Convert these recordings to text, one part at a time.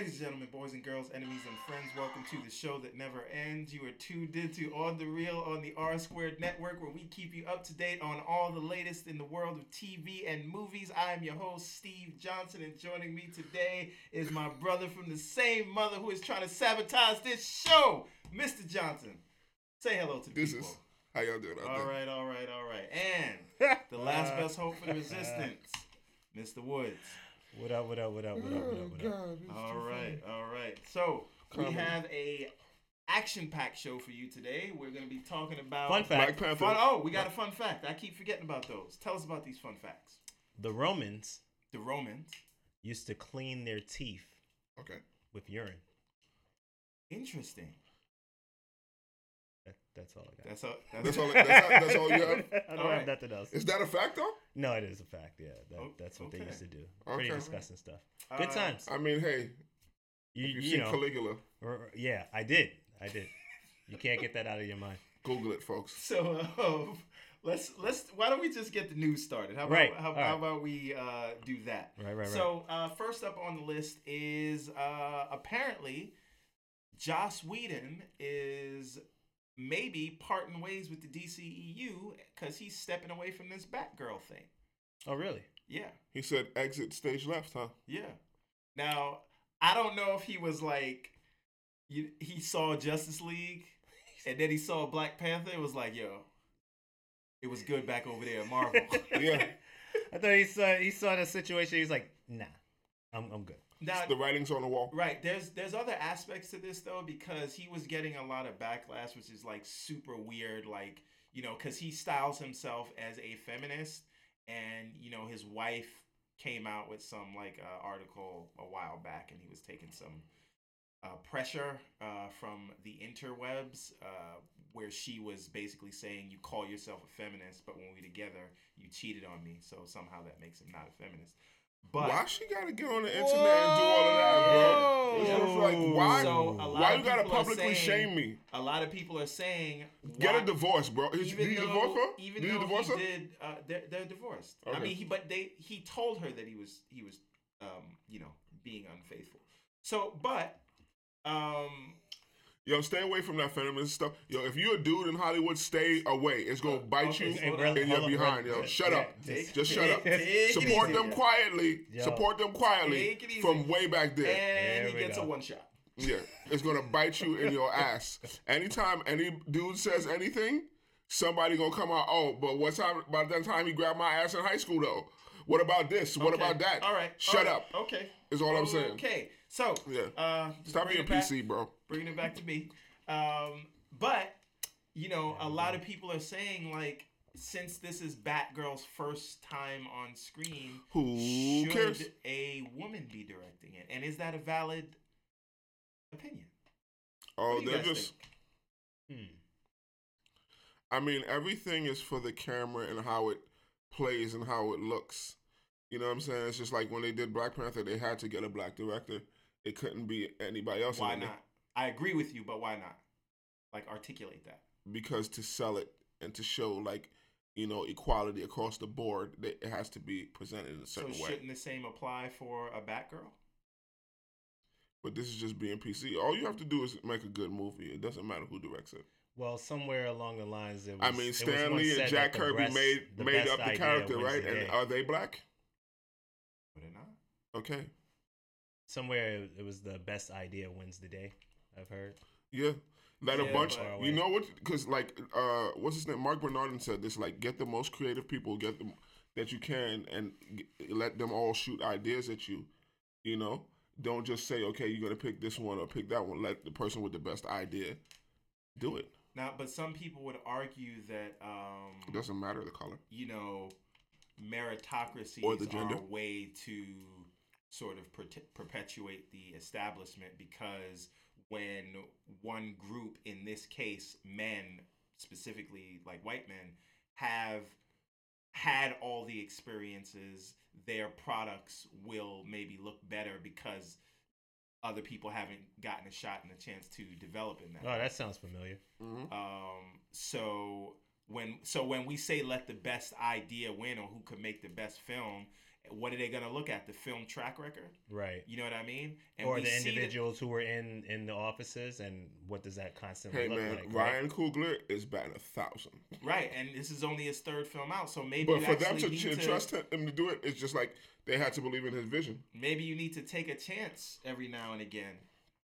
Ladies and gentlemen, boys and girls, enemies and friends, welcome to the show that never ends. You are tuned into On the Reel on the R Squared Network, where we keep you up to date on all the latest in the world of TV and movies. I am your host, Steve Johnson, and joining me today is my brother from the same mother who is trying to sabotage this show, Mr. Johnson. Say hello to the This people. is how y'all doing All right, all right, all right. And the last best hope for the resistance, Mr. Woods. What up? What up? What up? What up? What up? Oh, what up? God, it's All too right, all right. So we Comedy. have a action-packed show for you today. We're going to be talking about Fun funny. Black fact: Panther. Fun, oh, we got a fun fact. I keep forgetting about those. Tell us about these fun facts. the Romans The Romans. used to clean their teeth Okay. with urine. Interesting. That, that's all I got. That's all. That's, That's all. That's, all- that's all you have. I don't All right. have nothing else. Is that a fact though? No, it is a fact. Yeah, that, Oh, that's what okay. they used to do. Pretty Okay. disgusting stuff. Uh, Good times. I mean, hey, You, if you, you see know, Caligula, r- r- yeah, I did. I did. You can't get that out of your mind. Google it, folks. So um, let's let's. Why don't we just get the news started? How about Right, how, how right. about we uh, do that? Right, right, right. So uh, first up on the list is uh, apparently Joss Whedon is maybe parting ways with the DCEU because he's stepping away from this Batgirl thing. oh, really? Yeah, He said exit stage left, huh? yeah. Now I don't know if he was like, you, he saw Justice League and then he saw Black Panther. It was like, yo, it was good back over there at Marvel. Yeah. I thought he saw he saw the situation. He was like, nah, I'm I'm good. Now The writing's on the wall. Right. There's there's other aspects to this though because he was getting a lot of backlash, which is like super weird. Like you know, because he styles himself as a feminist, and you know his wife came out with some like uh, article a while back, and he was taking some uh, pressure uh, from the interwebs, uh, where she was basically saying, "You call yourself a feminist, but when we together, you cheated on me, so somehow that makes him not a feminist." But why she gotta get on the internet and do all of that, bro? It's just like why? So why you gotta publicly saying- shame me? a lot of people are saying Get a divorce, bro. Is, do even you though, divorce her? even do though divorce he her? did, uh, they're, they're divorced. I mean, he but they he told her that he was he was um you know being unfaithful. So, but um Yo, stay away from that feminist stuff. Yo, if you're a dude in Hollywood, stay away. It's gonna bite okay, you so Hey, hold brother, on. in your behind, brother. yo. Shut Yeah, up. Take- Just shut up. Support easy. them quietly. Yo. Support them quietly Take it easy. from way back there. and There he gets go. a one shot. Yeah, it's gonna bite you in your ass. Anytime any dude says anything, somebody gonna come out. Oh, but what's time? By that time, he grabbed my ass in high school, though. What about this? What Okay. about that? All right. Shut all up. Okay. Is all I'm saying. Okay. So Yeah. uh, Stop being it back- PC, bro. bringing it back to me. Um, but you know, a lot of people are saying like, since this is Batgirl's first time on screen, Who should cares? a woman be directing it? And is that a valid opinion? Oh, they're just. Hmm. I mean, everything is for the camera and how it plays and how it looks. You know what I'm saying? It's just like when they did Black Panther, they had to get a black director. It couldn't be anybody else. Why not? I agree with you, but why not? Like articulate that. Because to sell it and to show like you know equality across the board, that it has to be presented in a So certain way. shouldn't the same apply for a Batgirl? But this is just being PC. All you have to do is make a good movie. It doesn't matter who directs it. Well, somewhere along the lines, it was. I mean, it was Stan once Lee said and Jack Kirby best- made made up the character, right? And are they black? Would it not? Okay, somewhere it- it was the best idea wins the day. I've heard. yeah. That Yeah, a bunch. You know what? Because like, uh, what's his name? Mark Bernardin said this. Like, get the most creative people, get them that you can, and g- let them all shoot ideas at you. You know, don't just say, okay, you're gonna pick this one or pick that one. Let the person with the best idea do it. Now, but some people would argue that um, It doesn't matter the color. you know, meritocracies Or the gender. are a way to sort of per- perpetuate the establishment because when one group, in this case, men, specifically like white men, have had all the experiences, their products will maybe look better because other people haven't gotten a shot and a chance to develop in that. Oh, that sounds familiar. Mm-hmm. Um, so when so when we say let the best idea win or who could make the best film, what are they going to look at? The film track record? Right. You know what I mean? or the see that- individuals who were in in the offices, and what does that constantly Hey look man, like? right? Ryan Coogler is batting a thousand. right, and this is only his third film out, so maybe But for them to, need to to trust him him to do it, it's just like they had to believe in his vision. maybe you need to take a chance every now and again.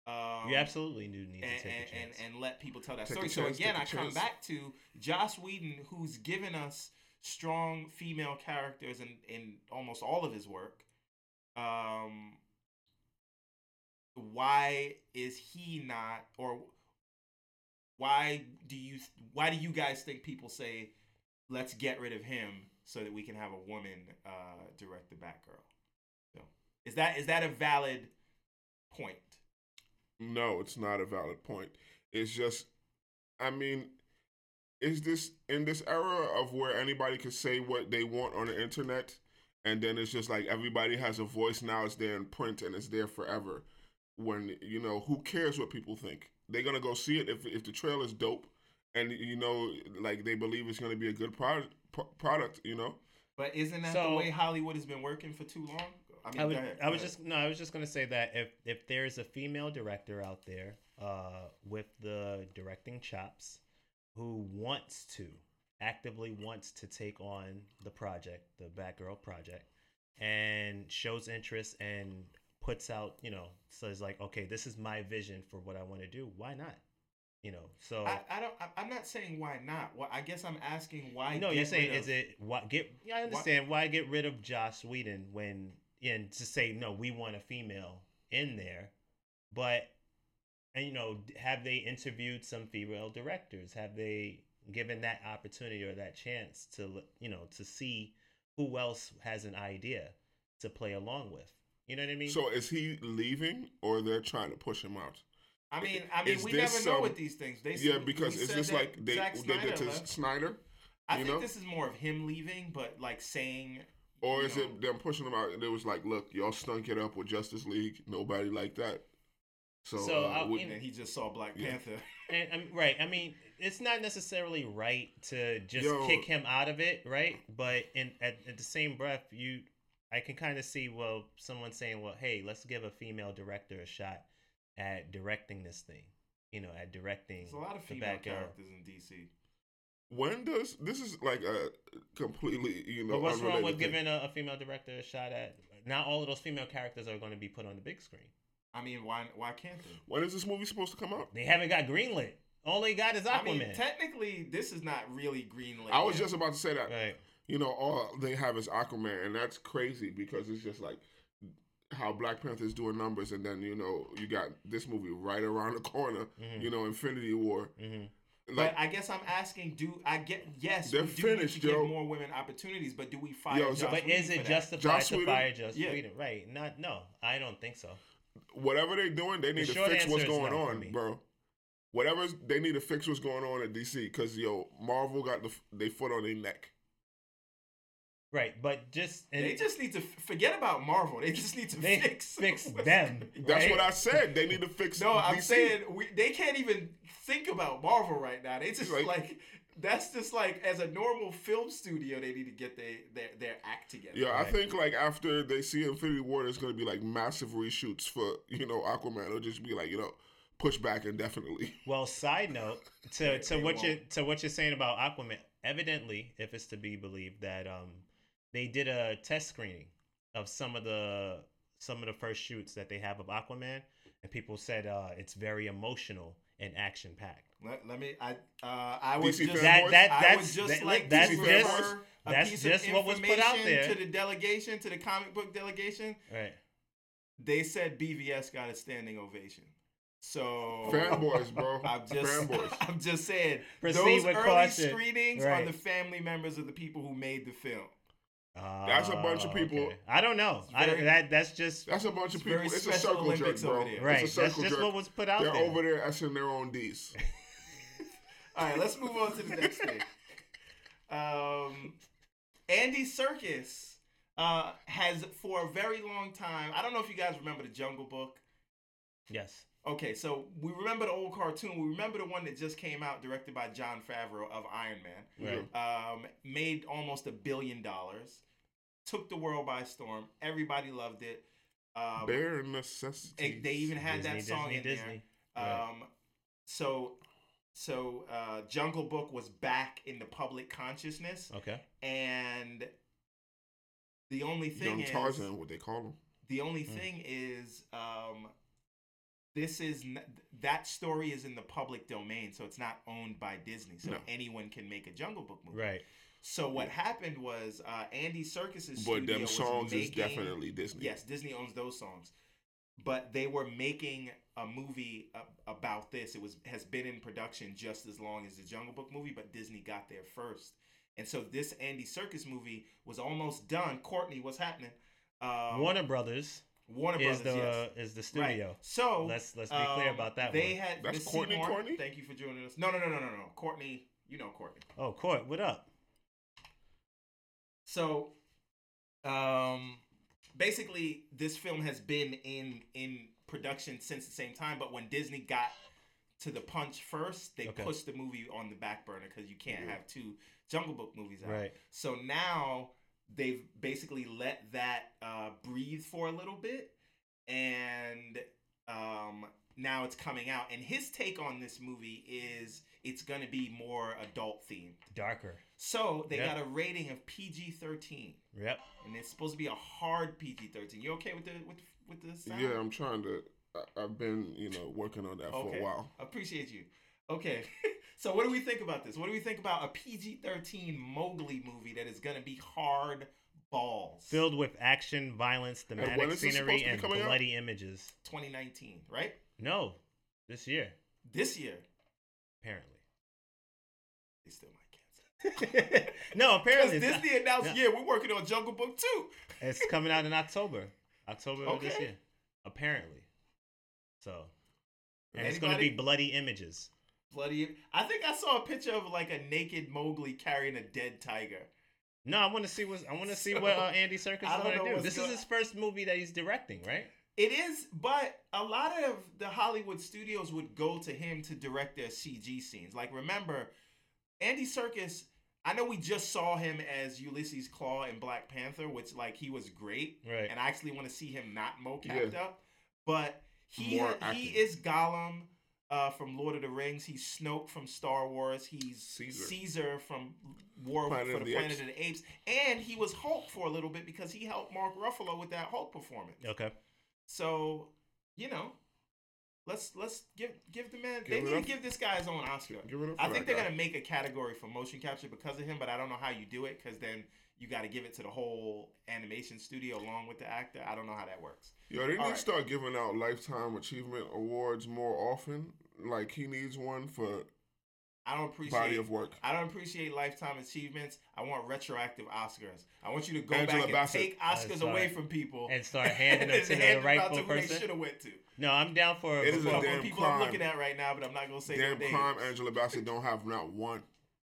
Um, You absolutely do need to take and, a chance. and, and let people tell that Take story. a So again, I take come chance. back to Joss Whedon, who's given us strong female characters in, in almost all of his work. Um, why is he not, or why do you why do you guys think people say, let's get rid of him so that we can have a woman uh, direct the Batgirl? So is that is that a valid point? No, it's not a valid point. It's just, I mean, is this in this era of where anybody can say what they want on the internet, and then it's just like everybody has a voice now. It's there in print and it's there forever. When you know, who cares what people think? They're gonna go see it if if the trailer's dope, and you know, like they believe it's gonna be a good product. Product, you know. But isn't that So- the way Hollywood has been working for too long? I mean, I, would, ahead, I was ahead. just no, I was just gonna say that if if there's a female director out there uh, with the directing chops who wants to actively wants to take on the project, the Batgirl project, and shows interest and puts out, you know, says like, okay, this is my vision for what I want to do. Why not? You know, so I, I don't. I'm not saying why not. Well, I guess I'm asking why. no, you're saying rid is it what get? Yeah, I understand why get rid of Joss Whedon when and to say no, we want a female in there, but and you know, have they interviewed some female directors? Have they given that opportunity or that chance to you know to see who else has an idea to play along with? You know what I mean? So is he leaving, or they're trying to push him out? I mean, I mean, Is we this, never know um, with these things. They Yeah, because we it's said just like they Zack they Snyder did to left. Snyder, I think know? this is more of him leaving, but like saying, or is know, it them pushing him out? And it was like, look, y'all stunk it up with Justice League. Nobody like that. So, So, uh, and he just saw Black Yeah. Panther. And mean, right. I mean, it's not necessarily right to just Yo. kick him out of it, right? But in at, at the same breath, you, I can kind of see well, someone saying, well, hey, let's give a female director a shot at directing this thing. You know, at directing. There's a lot of female characters in DC. when does this is like a completely you know? But what's wrong with thing. giving a, a female director a shot at? Not all of those female characters are going to be put on the big screen. I mean, why why can't they? When is this movie supposed to come out? They haven't got greenlit. All they got is Aquaman. I mean, technically, this is not really greenlit. I was yet. just about to say that. right. You know, all they have is Aquaman, and that's crazy because it's just like how Black Panther's doing numbers, and then you know you got this movie right around the corner. Mhm. You know, Infinity War. hmm Like, but I guess I'm asking: Do I get yes? They're we do finished, need to Joe. give more women opportunities, but do we fire? Yo, Joss so- But Whedon is it that? justified Joss to Whedon? fire Joss Yeah. Whedon? Right. Not. No, I don't think so. Whatever they're doing, they need to fix what's going no on, bro. Whatever they need to fix what's going on at DC because yo, Marvel got the they foot on their neck. Right, but just and They just need to forget about Marvel. They just need to They fix fix them. going. That's Right? what I said. They need to fix. No, I'm saying we, they can't even think about Marvel right now. They just Like- like, that's just like as a normal film studio, they need to get their their, their act together. Yeah, I think like after they see Infinity War, there's gonna be like massive reshoots for you know Aquaman. It'll just be like you know push back indefinitely. Well, side note to to what you to what you're saying about Aquaman. Evidently, if it's to be believed, that um they did a test screening of some of the some of the first shoots that they have of Aquaman, and people said uh it's very emotional and action packed. Let, let me. I uh, I would DC just fanboys? That- that- I that's- just that- like that's to just- a that's piece just of what was put out information there. to the delegation, to the comic book delegation. Right. They said BVS got a standing ovation. So Fanboys, bro. I'm just Fanboys. I'm just saying Proceed those early caution. screenings are the family members of the people who made the film. That's a bunch of Oh, people- okay. I don't know. I don't, that that's just That's a bunch of people. It's a circle Olympics jerk, bro. right. It's a That's just jerk. what was put out there. They're there. over there essing their own D's. All right, let's move on to the next thing. Um, Andy Serkis uh, has for a very long time. I don't know if you guys remember the Jungle Book. Yes. Okay, so we remember the old cartoon. We remember the one that just came out, directed by Jon Favreau of Iron Man. Right. Um, made almost a billion dollars. took the world by storm. Everybody loved it. Um, Bare necessities. they- they even had that song Disney, in there. Disney. Right. Um, so, so uh, Jungle Book was back in the public consciousness, Okay. and the only thing Young is, Tarzan, what they call him. the only Mm. thing is, um, this is n- that story is in the public domain, so it's not owned by Disney, so No. anyone can make a Jungle Book movie. Right. So what happened was uh, Andy Serkis's But studio them was songs is definitely Disney. Yes, Disney owns those songs. But they were making a movie about this. It was has been in production just as long as the Jungle Book movie, but Disney got there first. And so this Andy Serkis movie was almost done. Courtney, what's happening? Um, Warner Brothers Warner Brothers is Brothers, the yes. is the Right. studio. So Let's let's be clear um, about that They one. had That's Miss Courtney Seymour. Courtney? Thank you for joining us. No, no, no, no, no, no. Courtney, you know Courtney. Oh, Court, what up? So, um, basically, this film has been in in production since the same time. But when Disney got to the punch first, they Okay. pushed the movie on the back burner because you can't have two Jungle Book movies out. Right. So now they've basically let that uh, breathe for a little bit, and um, now it's coming out. And his take on this movie is it's going to be more adult themed. Darker. So they Yeah. got a rating of PG thirteen, Yep. and it's supposed to be a hard PG thirteen. You okay with the with with the sound? Yeah, I'm trying to. I, I've been, you know, working on that for a while. Appreciate you. Okay, so what do we think about this? What do we think about a PG thirteen Mowgli movie that is gonna be hard balls? Filled with action, violence, when thematic is scenery, supposed to be and coming out? bloody images. 2019, right? No, this year This year, apparently. they still might cancel. no, apparently it's, not- Disney announced, Yeah. yeah, we're working on Jungle Book too. it's coming out in October. October of this year. Apparently. So, and it's going to be bloody images. Bloody! I think I saw a picture of like a naked Mowgli carrying a dead tiger. No, I want to see what I want to see So, what uh, Andy Serkis is going to do. This is his first movie that he's directing, right? It is, but a lot of the Hollywood studios would go to him to direct their CG scenes. Like, remember, Andy Serkis. I know we just saw him as Ulysses Klaue in Black Panther, which like he was great, Right. and I actually want to see him not mocapped Yeah. up. But he More ha- he is Gollum uh, from Lord of the Rings. He's Snoke from Star Wars. He's Caesar. Caesar from War Planet for the the Planet Apes. of the Apes, and he was Hulk for a little bit because he helped Mark Ruffalo with that Hulk performance. Okay. So, you know, let's let's give give the man. Give they need to up. give this guy his own Oscar. Give it up. I think they're guy. gonna make a category for motion capture because of him, but I don't know how you do it because then you got to give it to the whole animation studio along with the actor. I don't know how that works. Yo, they need All to start giving out lifetime achievement awards more often. Like he needs one for I don't appreciate body of work. I don't appreciate lifetime achievements. I want retroactive Oscars. I want you to go Angela back and Bassett. take Uh, Oscars sorry. away from people And start handing them to and the them out rightful to who they person. should have went to. No, I'm down for. It is A a damn of people I'm crime. looking at right now, but I'm not gonna say Damn their prime names. Angela Bassett don't have not one.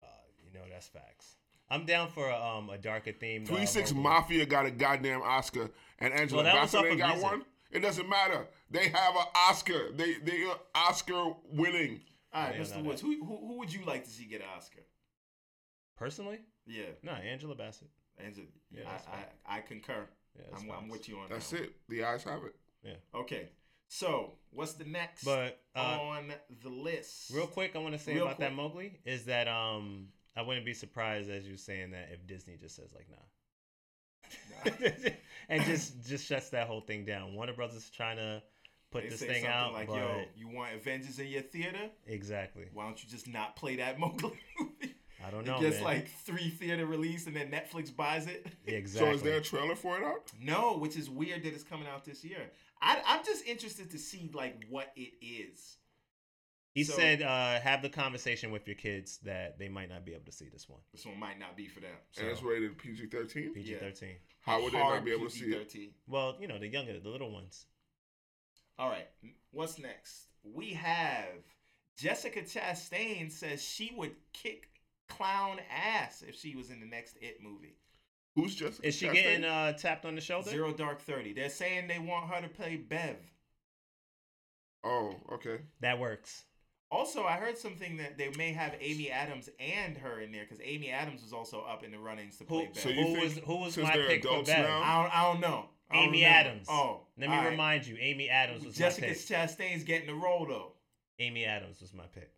Uh, you know that's facts. I'm down for a, um a darker theme. Three Six Mafia got a goddamn Oscar, and Angela Well, Bassett ain't got music. one. It doesn't matter. They have an Oscar. They they are Oscar winning. All right, Yeah, Mr. Woods, who, who who would you like to see get an Oscar? Personally, Yeah, no, Angela Bassett. Angela, Yeah. I, I I concur. Yeah, I'm, I'm with you on That's that. That's it. The ayes have it. Yeah. Okay, so what's the next But uh, on the list? real quick, I want to say Real about that quick. Mowgli is that um I wouldn't be surprised as you saying that if Disney just says like nah, and just just shuts that whole thing down. Warner Brothers is trying to put They this say thing out, like, but "Yo, you want Avengers in your theater? exactly. Why don't you just not play that Mowgli movie? I don't It know, gets man. like three theater release, and then Netflix buys it. exactly. So is there a trailer for it out? No, which is weird that it's coming out this year. I, I'm just interested to see like what it is. he so- said uh, have the conversation with your kids that they might not be able to see this one. This one might not be for them. And it's rated PG thirteen. PG thirteen. How would they not be able to see it? PG-13. Well, you know the younger, the little ones. All right, what's next? We have Jessica Chastain says she would kick clown ass if she was in the next It movie. Who's Jessica? Is she Chastain? getting uh, tapped on the shoulder? Zero Dark Thirty. They're saying they want her to play Bev. Oh, okay. That works. Also, I heard something that they may have Amy Adams and her in there because Amy Adams was also up in the runnings to play Who, Beth. So who think was who was my pick for adults Bev? I don't, I don't know. I don't Amy. Adams. Oh, Let me all right. remind you, Amy Adams was Jessica my pick. Chastain's getting the role though. Amy Adams was my pick.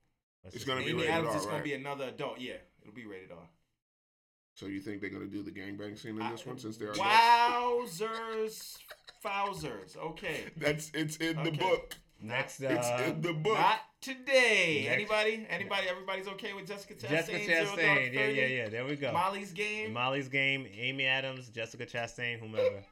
Let's It's gonna be it Amy rated Adams R, is gonna be another adult. Yeah, it'll be rated R. So you think they're gonna do the gangbang scene in this one since they're adults? Wowzers, Fowzers. Okay. That's it's in the Okay. book. Next, It's uh, in the book. Not today. Next. Anybody? Anybody? Everybody's okay with Jessica Chastain? Jessica Chastain. Yeah, yeah, yeah. There we go. Molly's game. Molly's game. Amy Adams, Jessica Chastain, whomever.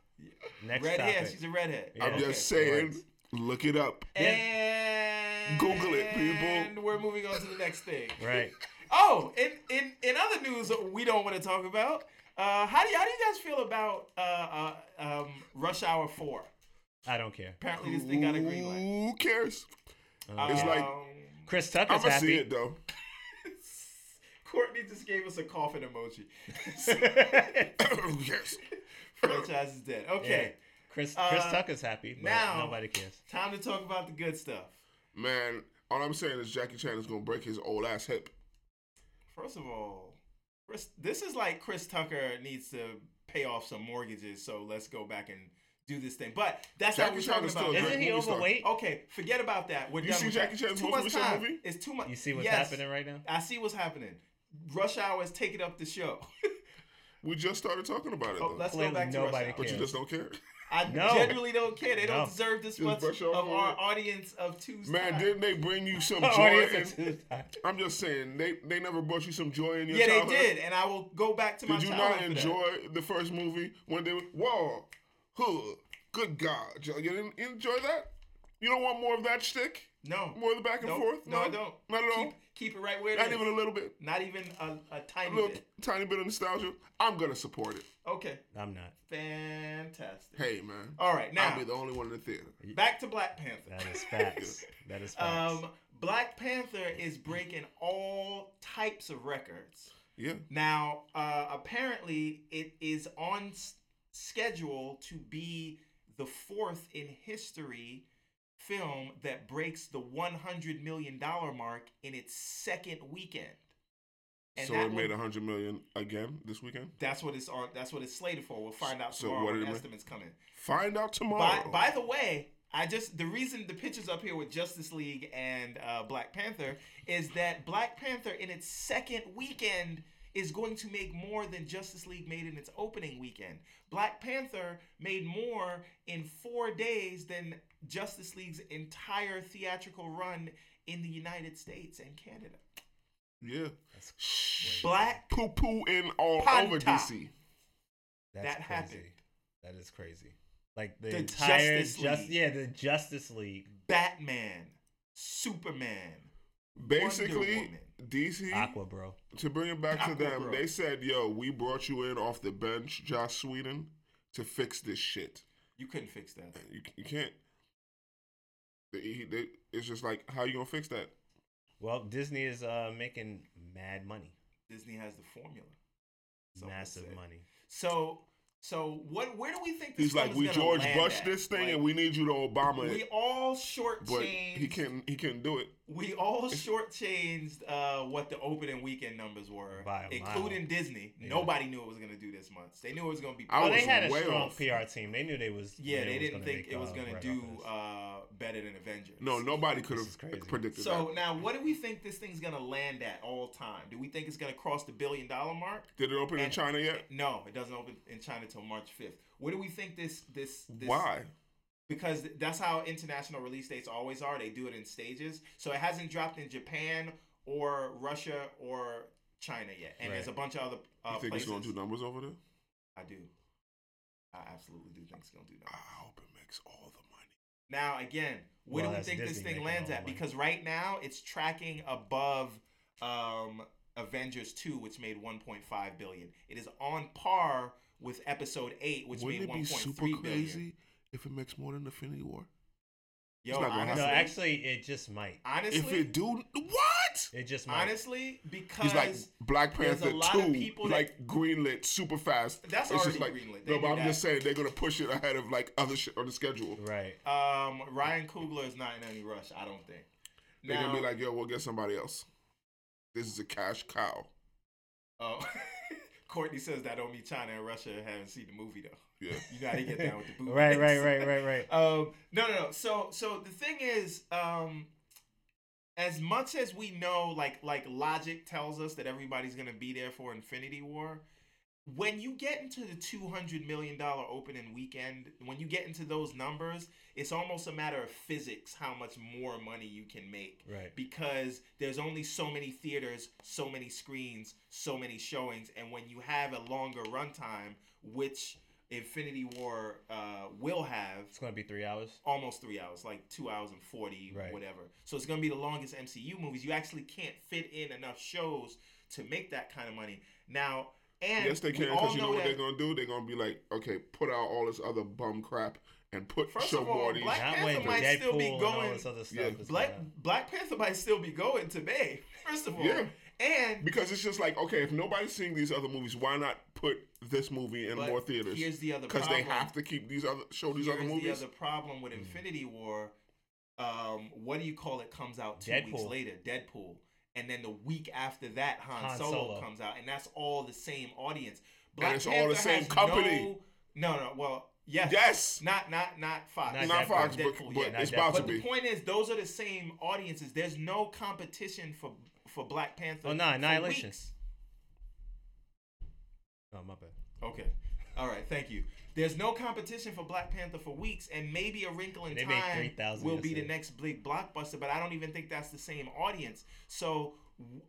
Next Red hair. topic. She's a redhead. Yeah. I'm Okay. just saying, look it up. And Google it, people. And we're moving on to the next thing. Right. Oh, in in in other news we don't want to talk about. Uh, how do you, how do you guys feel about uh, uh um Rush Hour Four? I don't care. Apparently this thing got a green light. Who cares? Uh, It's like- Chris Chris I'm gonna see it though. Courtney just gave us a coughing emoji. Who cares? Franchise is dead. Okay, Chris Chris Uh, Tucker's happy, but now- nobody cares. time to talk about the good stuff. Man, all I'm saying is Jackie Chan is gonna break his old ass hip. First of all, Chris, this is like Chris Tucker needs to pay off some mortgages, so let's go back and do this thing. But that's Jackie not what we're Chan talking is still about. a Isn't he movie star. overweight? Okay, forget about that. We're You done see with Jackie that. Chan's too much time. movie? It's too much. You see what's Yes, happening right now? I see what's happening. Rush Hour is taking up the show. We just started talking about it Oh, though. let's Clearly go back to nobody Rush but you just don't care. I No. genuinely don't care. They No. don't deserve this Just much of off our it. audience of Tuesday. Man, didn't they bring you some joy? In. I'm just saying, they they never brought you some joy in your Yeah, they did, and I will go back to my Did you not for that. enjoy the first movie when they were whoa, huh, good God, you didn't enjoy that? You don't want more of that shtick? No, More of the back and Nope. forth? No, I don't. Not at all. keep, keep it right where it Not is. even a little bit. Not even a, a A tiny little bit. tiny bit of nostalgia. I'm gonna support it. Okay, I'm not. fantastic. Hey man, All right, now I'll be the only one in the theater. back to Black Panther. That is facts. that is facts. Um, Black Panther is breaking all types of records. Yeah, Now, uh, apparently, it is on s- schedule to be the fourth in history film that breaks the one hundred million dollar mark in its second weekend. And so it made a hundred million again this weekend. That's what it's on. That's what it's slated for. We'll find out So tomorrow what did it estimates coming. Find out By, tomorrow. by the way, I just the reason the pictures up here with Justice League and uh, Black Panther is that Black Panther in its second weekend is going to make more than Justice League made in its opening weekend. Black Panther made more in four days than Justice League's entire theatrical run in the United States and Canada. yeah, That's, Black poo poo in all Panta. over DC. that's that crazy. happened. That is crazy. Like the, The entire Justice just League. yeah, the Justice League, Batman, Superman, Basically, DC Aqua, bro. to bring it back to them, bro. they said, "Yo, we brought you in off the bench, Joss Whedon, to fix this shit. you couldn't fix that. You, you can't. They, they, it's just like, how you gonna fix that? Well, Disney is uh making mad money, Disney has the formula. Some massive say. money. So, so what? Where do we think this He's like, we gonna George land Bush at? this thing, Like, and we need you to Obama we it, all shortchanged. but he can't. He can't do it. We all shortchanged uh, what the opening weekend numbers were, By a including Disney. Yeah. Nobody knew it was going to do this much. They knew it was going to be. I Well, they had a strong off. PR team. They knew they was. yeah, they was didn't think it was going to bread do off of this. uh, better than Avengers. No, nobody could have is crazy. predicted So that. now, what do we think this thing's going to land at all time? Do we think it's going to cross the billion dollar mark? Did it open in China yet? No, it doesn't open in China till March fifth. What do we think this this, this Why? Because that's how international release dates always are. They do it in stages. So it hasn't dropped in Japan or Russia or China yet. And Right. there's a bunch of other uh, You think places. it's gonna do numbers over there? I do. I absolutely do think it's gonna do that. I hope it makes all the money. Now again, where Well, do we that's think this thing lands at? money. Because right now it's tracking above um, Avengers two, which made 1.5 billion. It is on par with Episode eight, which Wouldn't made it be 1.3 crazy if it makes more than Infinity War? Yo, It's not gonna honestly, No, actually, it just might. honestly, if it do, what? It just might. honestly, because He's like Black there's a Panther lot of two, people that- like greenlit super fast. That's it's already just like, greenlit. They No, but I'm that. just saying they're gonna push it ahead of like other shit on the schedule. right. Um, Ryan Coogler is not in any rush. I don't think. They're gonna be like, "Yo, we'll get somebody else. This is a cash cow." Oh, Courtney says that don't mean China and Russia haven't seen the movie though. Yeah. You gotta get down with the bootlegs. Right, right, right, right, right. Um, no, no, no. So, so the thing is, um, as much as we know, like, like logic tells us that everybody's gonna be there for Infinity War. When you get into the two hundred million dollar opening weekend, when you get into those numbers, it's almost a matter of physics how much more money you can make Right. because there's only so many theaters, so many screens, so many showings, and when you have a longer runtime, which Infinity War uh, will have, It's gonna be three hours. almost three hours, like two hours and forty, Right. whatever. So it's gonna be the longest MCU movies. You actually can't fit in enough shows to make that kind of money. Now, and yes, they can because you know what they're gonna do. They're gonna be like, "Okay, put out all this other bum crap and put First show of all, more of these." Black Panther might Deadpool still be going- this other stuff. Yeah. Black gonna- Black Panther might still be going to May. First of all, Yeah. and Because it's just like, okay, if nobody's seeing these other movies, why not put this movie in more theaters? Here's the other Because they have to keep these other show these other movies. the other problem with Infinity War. Um, what do you call it? Comes out two weeks later. Deadpool, and then the week after that, Han, Han Solo, Solo. comes out, and that's all the same audience. it's all the same company. No, no, no. Well, yes, Yes. not not not Fox, Not Not Fox, but, Deadpool, but yeah. Not it's Deadpool. about to But the be. point is, those are the same audiences. There's no competition for for Black Panther. Oh, no, Annihilation. Oh my bad. Okay. All right. Thank you. There's no competition for Black Panther for weeks, and maybe A Wrinkle in They made Time 3,000 will be the next big blockbuster, but I don't even think that's the same audience. So, w-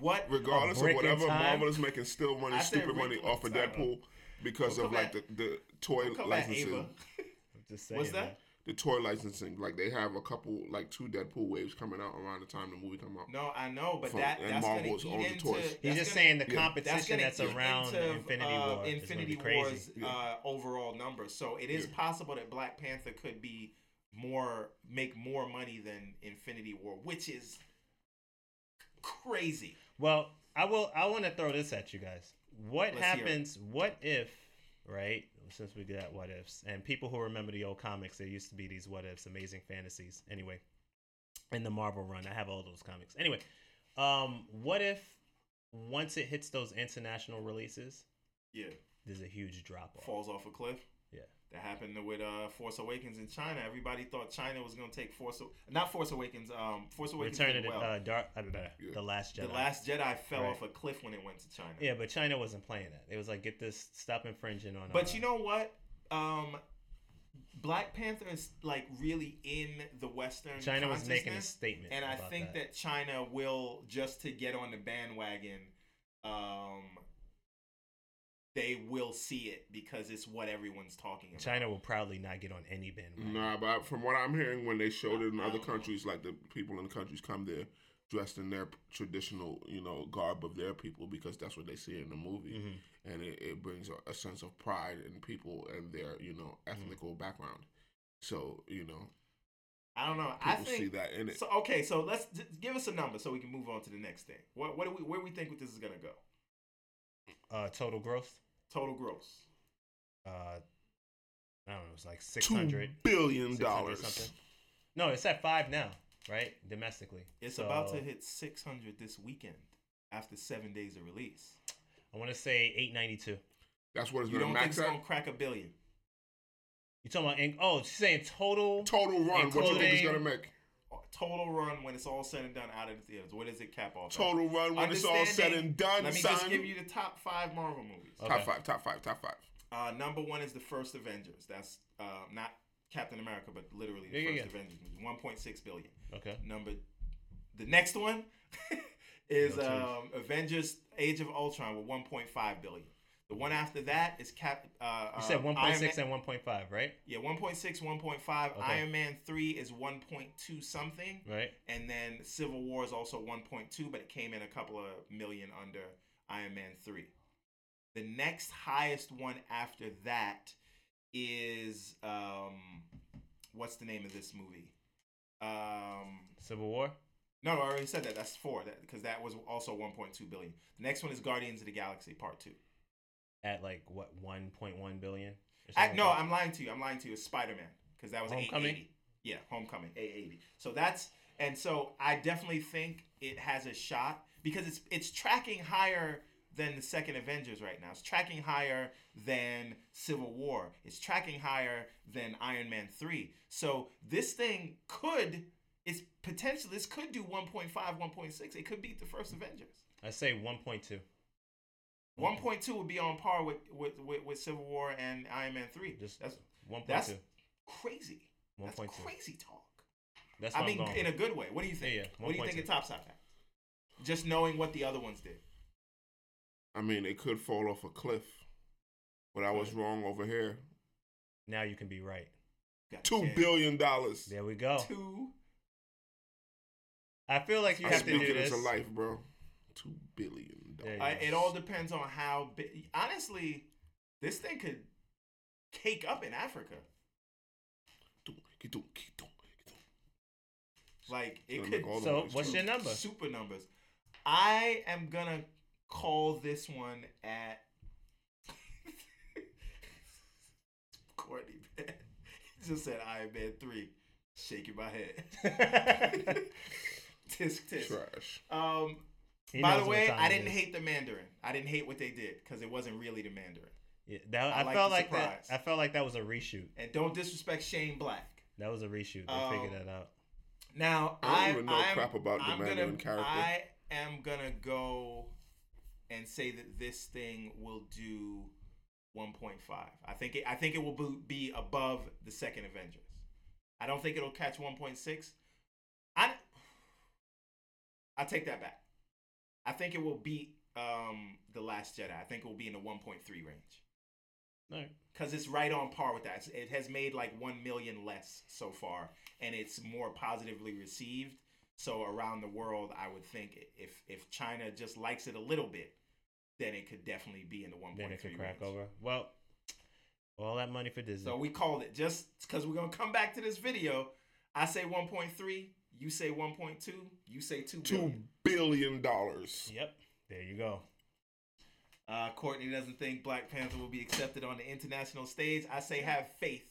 what? Regardless of whatever, Marvel is making still money, stupid money off of Time. Deadpool because Don't of like at- the, the toy Come back, licensing. Ava. I'm just saying. What's man. that? The toy licensing, like they have a couple, like two Deadpool waves coming out around the time the movie come out. No, I know, but From- that and that's Marvel's gonna own eat the into. toys. He's just gonna- saying the yeah. competition that's, that's, around into, Infinity uh, War is Infinity gonna be crazy. War's Yeah. uh, overall numbers. So it is Yeah. possible that Black Panther could be more make more money than Infinity War, which is crazy. Well, I will. I want to throw this at you guys. What Let's happens? What if? Right. Since we got what ifs, and people who remember the old comics, there used to be these what ifs, amazing fantasies. Anyway, in the Marvel run, I have all those comics. Anyway, um, what if once it hits those international releases, Yeah, there's a huge drop off? falls off a cliff. That happened with uh, Force Awakens in China. Everybody thought China was going to take Force, not Force Awakens, um, Force Awakens Return the well. uh, Dark, the, Yeah. the Last Jedi. the Last Jedi fell Right. off a cliff when it went to China. Yeah, but China wasn't playing that. It was like, get this, stop infringing on. But uh, you know what? Um, Black Panther is like really in the Western. China was making a statement, and I think that. China will just to get on the bandwagon. Um, they will see it because it's what everyone's talking about. China will probably not get on any bandwagon. Nah, but from what I'm hearing, when they showed it in other don't know. countries, like the people in the countries come there dressed in their traditional, you know, garb of their people because that's what they see in the movie, Mhm. and it, it brings a, a sense of pride in people and their, you know, ethnical background. So you know, I don't know. I people think see that in it. So okay, so let's give us a number so we can move on to the next thing. What what do we where we think this is gonna go? Uh, total gross. Total gross. Uh, I don't know. It's like six hundred billion Two hundred billion dollars. something. No, it's at five now, right? Domestically, It's So, about to hit six hundred this weekend after seven days of release. I want to say eight ninety two. That's what it's You going don't to think it's at. gonna crack a billion? You talking about? Oh, she's saying total. Total run. What you think it's going to make? Total run when it's all said and done out of the theaters. What does it cap off? at? Total run when it's all said and done, Let me son. just give you the top five Marvel movies. Okay. Top five. Top five. Top five. Uh, number one is the first Avengers. That's uh, not Captain America, but literally the Yeah, yeah, first yeah. Avengers movie. One point six billion. Okay. Number, the next one is No, um, Avengers: Age of Ultron with 1.5 billion. The one after that is Cap. Uh, You said uh, one Iron point six Man- and one point five, right? yeah, 1.6, 1.5. Okay. Iron Man three is 1.2 something, Right. and then Civil War is also 1.2, but it came in a couple of million under Iron Man three. The next highest one after that is um, what's the name of this movie? Um, Civil War. no, I already said that. That's four. That because that was also 1.2 billion. The next one is Guardians of the Galaxy Part Two. At like what one point one billion? or I, no, like? I'm lying to you. I'm lying to you. It's Spider Man because that was Homecoming? 880. Yeah, Homecoming 880. So that's And so I definitely think it has a shot because it's it's tracking higher than the second Avengers right now. It's tracking higher than Civil War. It's tracking higher than Iron Man 3. So this thing could it's potential this could do 1.5, 1.6. It could beat the first Avengers. I say 1.2. 1.2 would be on par with with, with, with Civil War and Iron Man 3. Just that's 1.2. that's crazy. That's 1.2. crazy talk. That's I mean, in a good way. What do you think? Yeah, yeah, what do you think 1.2. it tops out at? Just knowing what the other ones did. I mean, it could fall off a cliff, but I was wrong over here. Now you can be right. Got Two chance. billion dollars. There we go. Two. I feel like you I have to speak do it this. into life, bro. Two billion dollars. you I, it all depends on how. Big, honestly, this thing could cake up in Africa. Like it could. make all So, what's your number? Super numbers. I am gonna call this one at Courtney. Man. He just said Iron Man three. Shaking my head. tisk tisk. Trash. Um. He by the way, I didn't is. hate the Mandarin. I didn't hate what they did because it wasn't really the Mandarin. Yeah, that, I I, felt the like that. I felt like that was a reshoot. And don't disrespect Shane Black. That was a reshoot. They Um, figured that out. Now I don't I, even know I'm, crap about the I'm Mandarin gonna, character. I am gonna go and say that this thing will do 1.5. I think it. I think it will be- be above the second Avengers. I don't think it'll catch 1.6. I. I take that back. I think it will beat um, the Last Jedi. I think it will be in the 1.3 range right. because it's right on par with that. It has made like one million less so far, and it's more positively received. So around the world, I would think if if China just likes it a little bit, then it could definitely be in the one Then it could crack range. over. Well, all that money for Disney. So we called it just because we're gonna come back to this video. I say one point three. You say one point two. You say two Two billion. billion dollars. Yep. There you go. Uh, Courtney doesn't think Black Panther will be accepted on the international stage. I say have faith.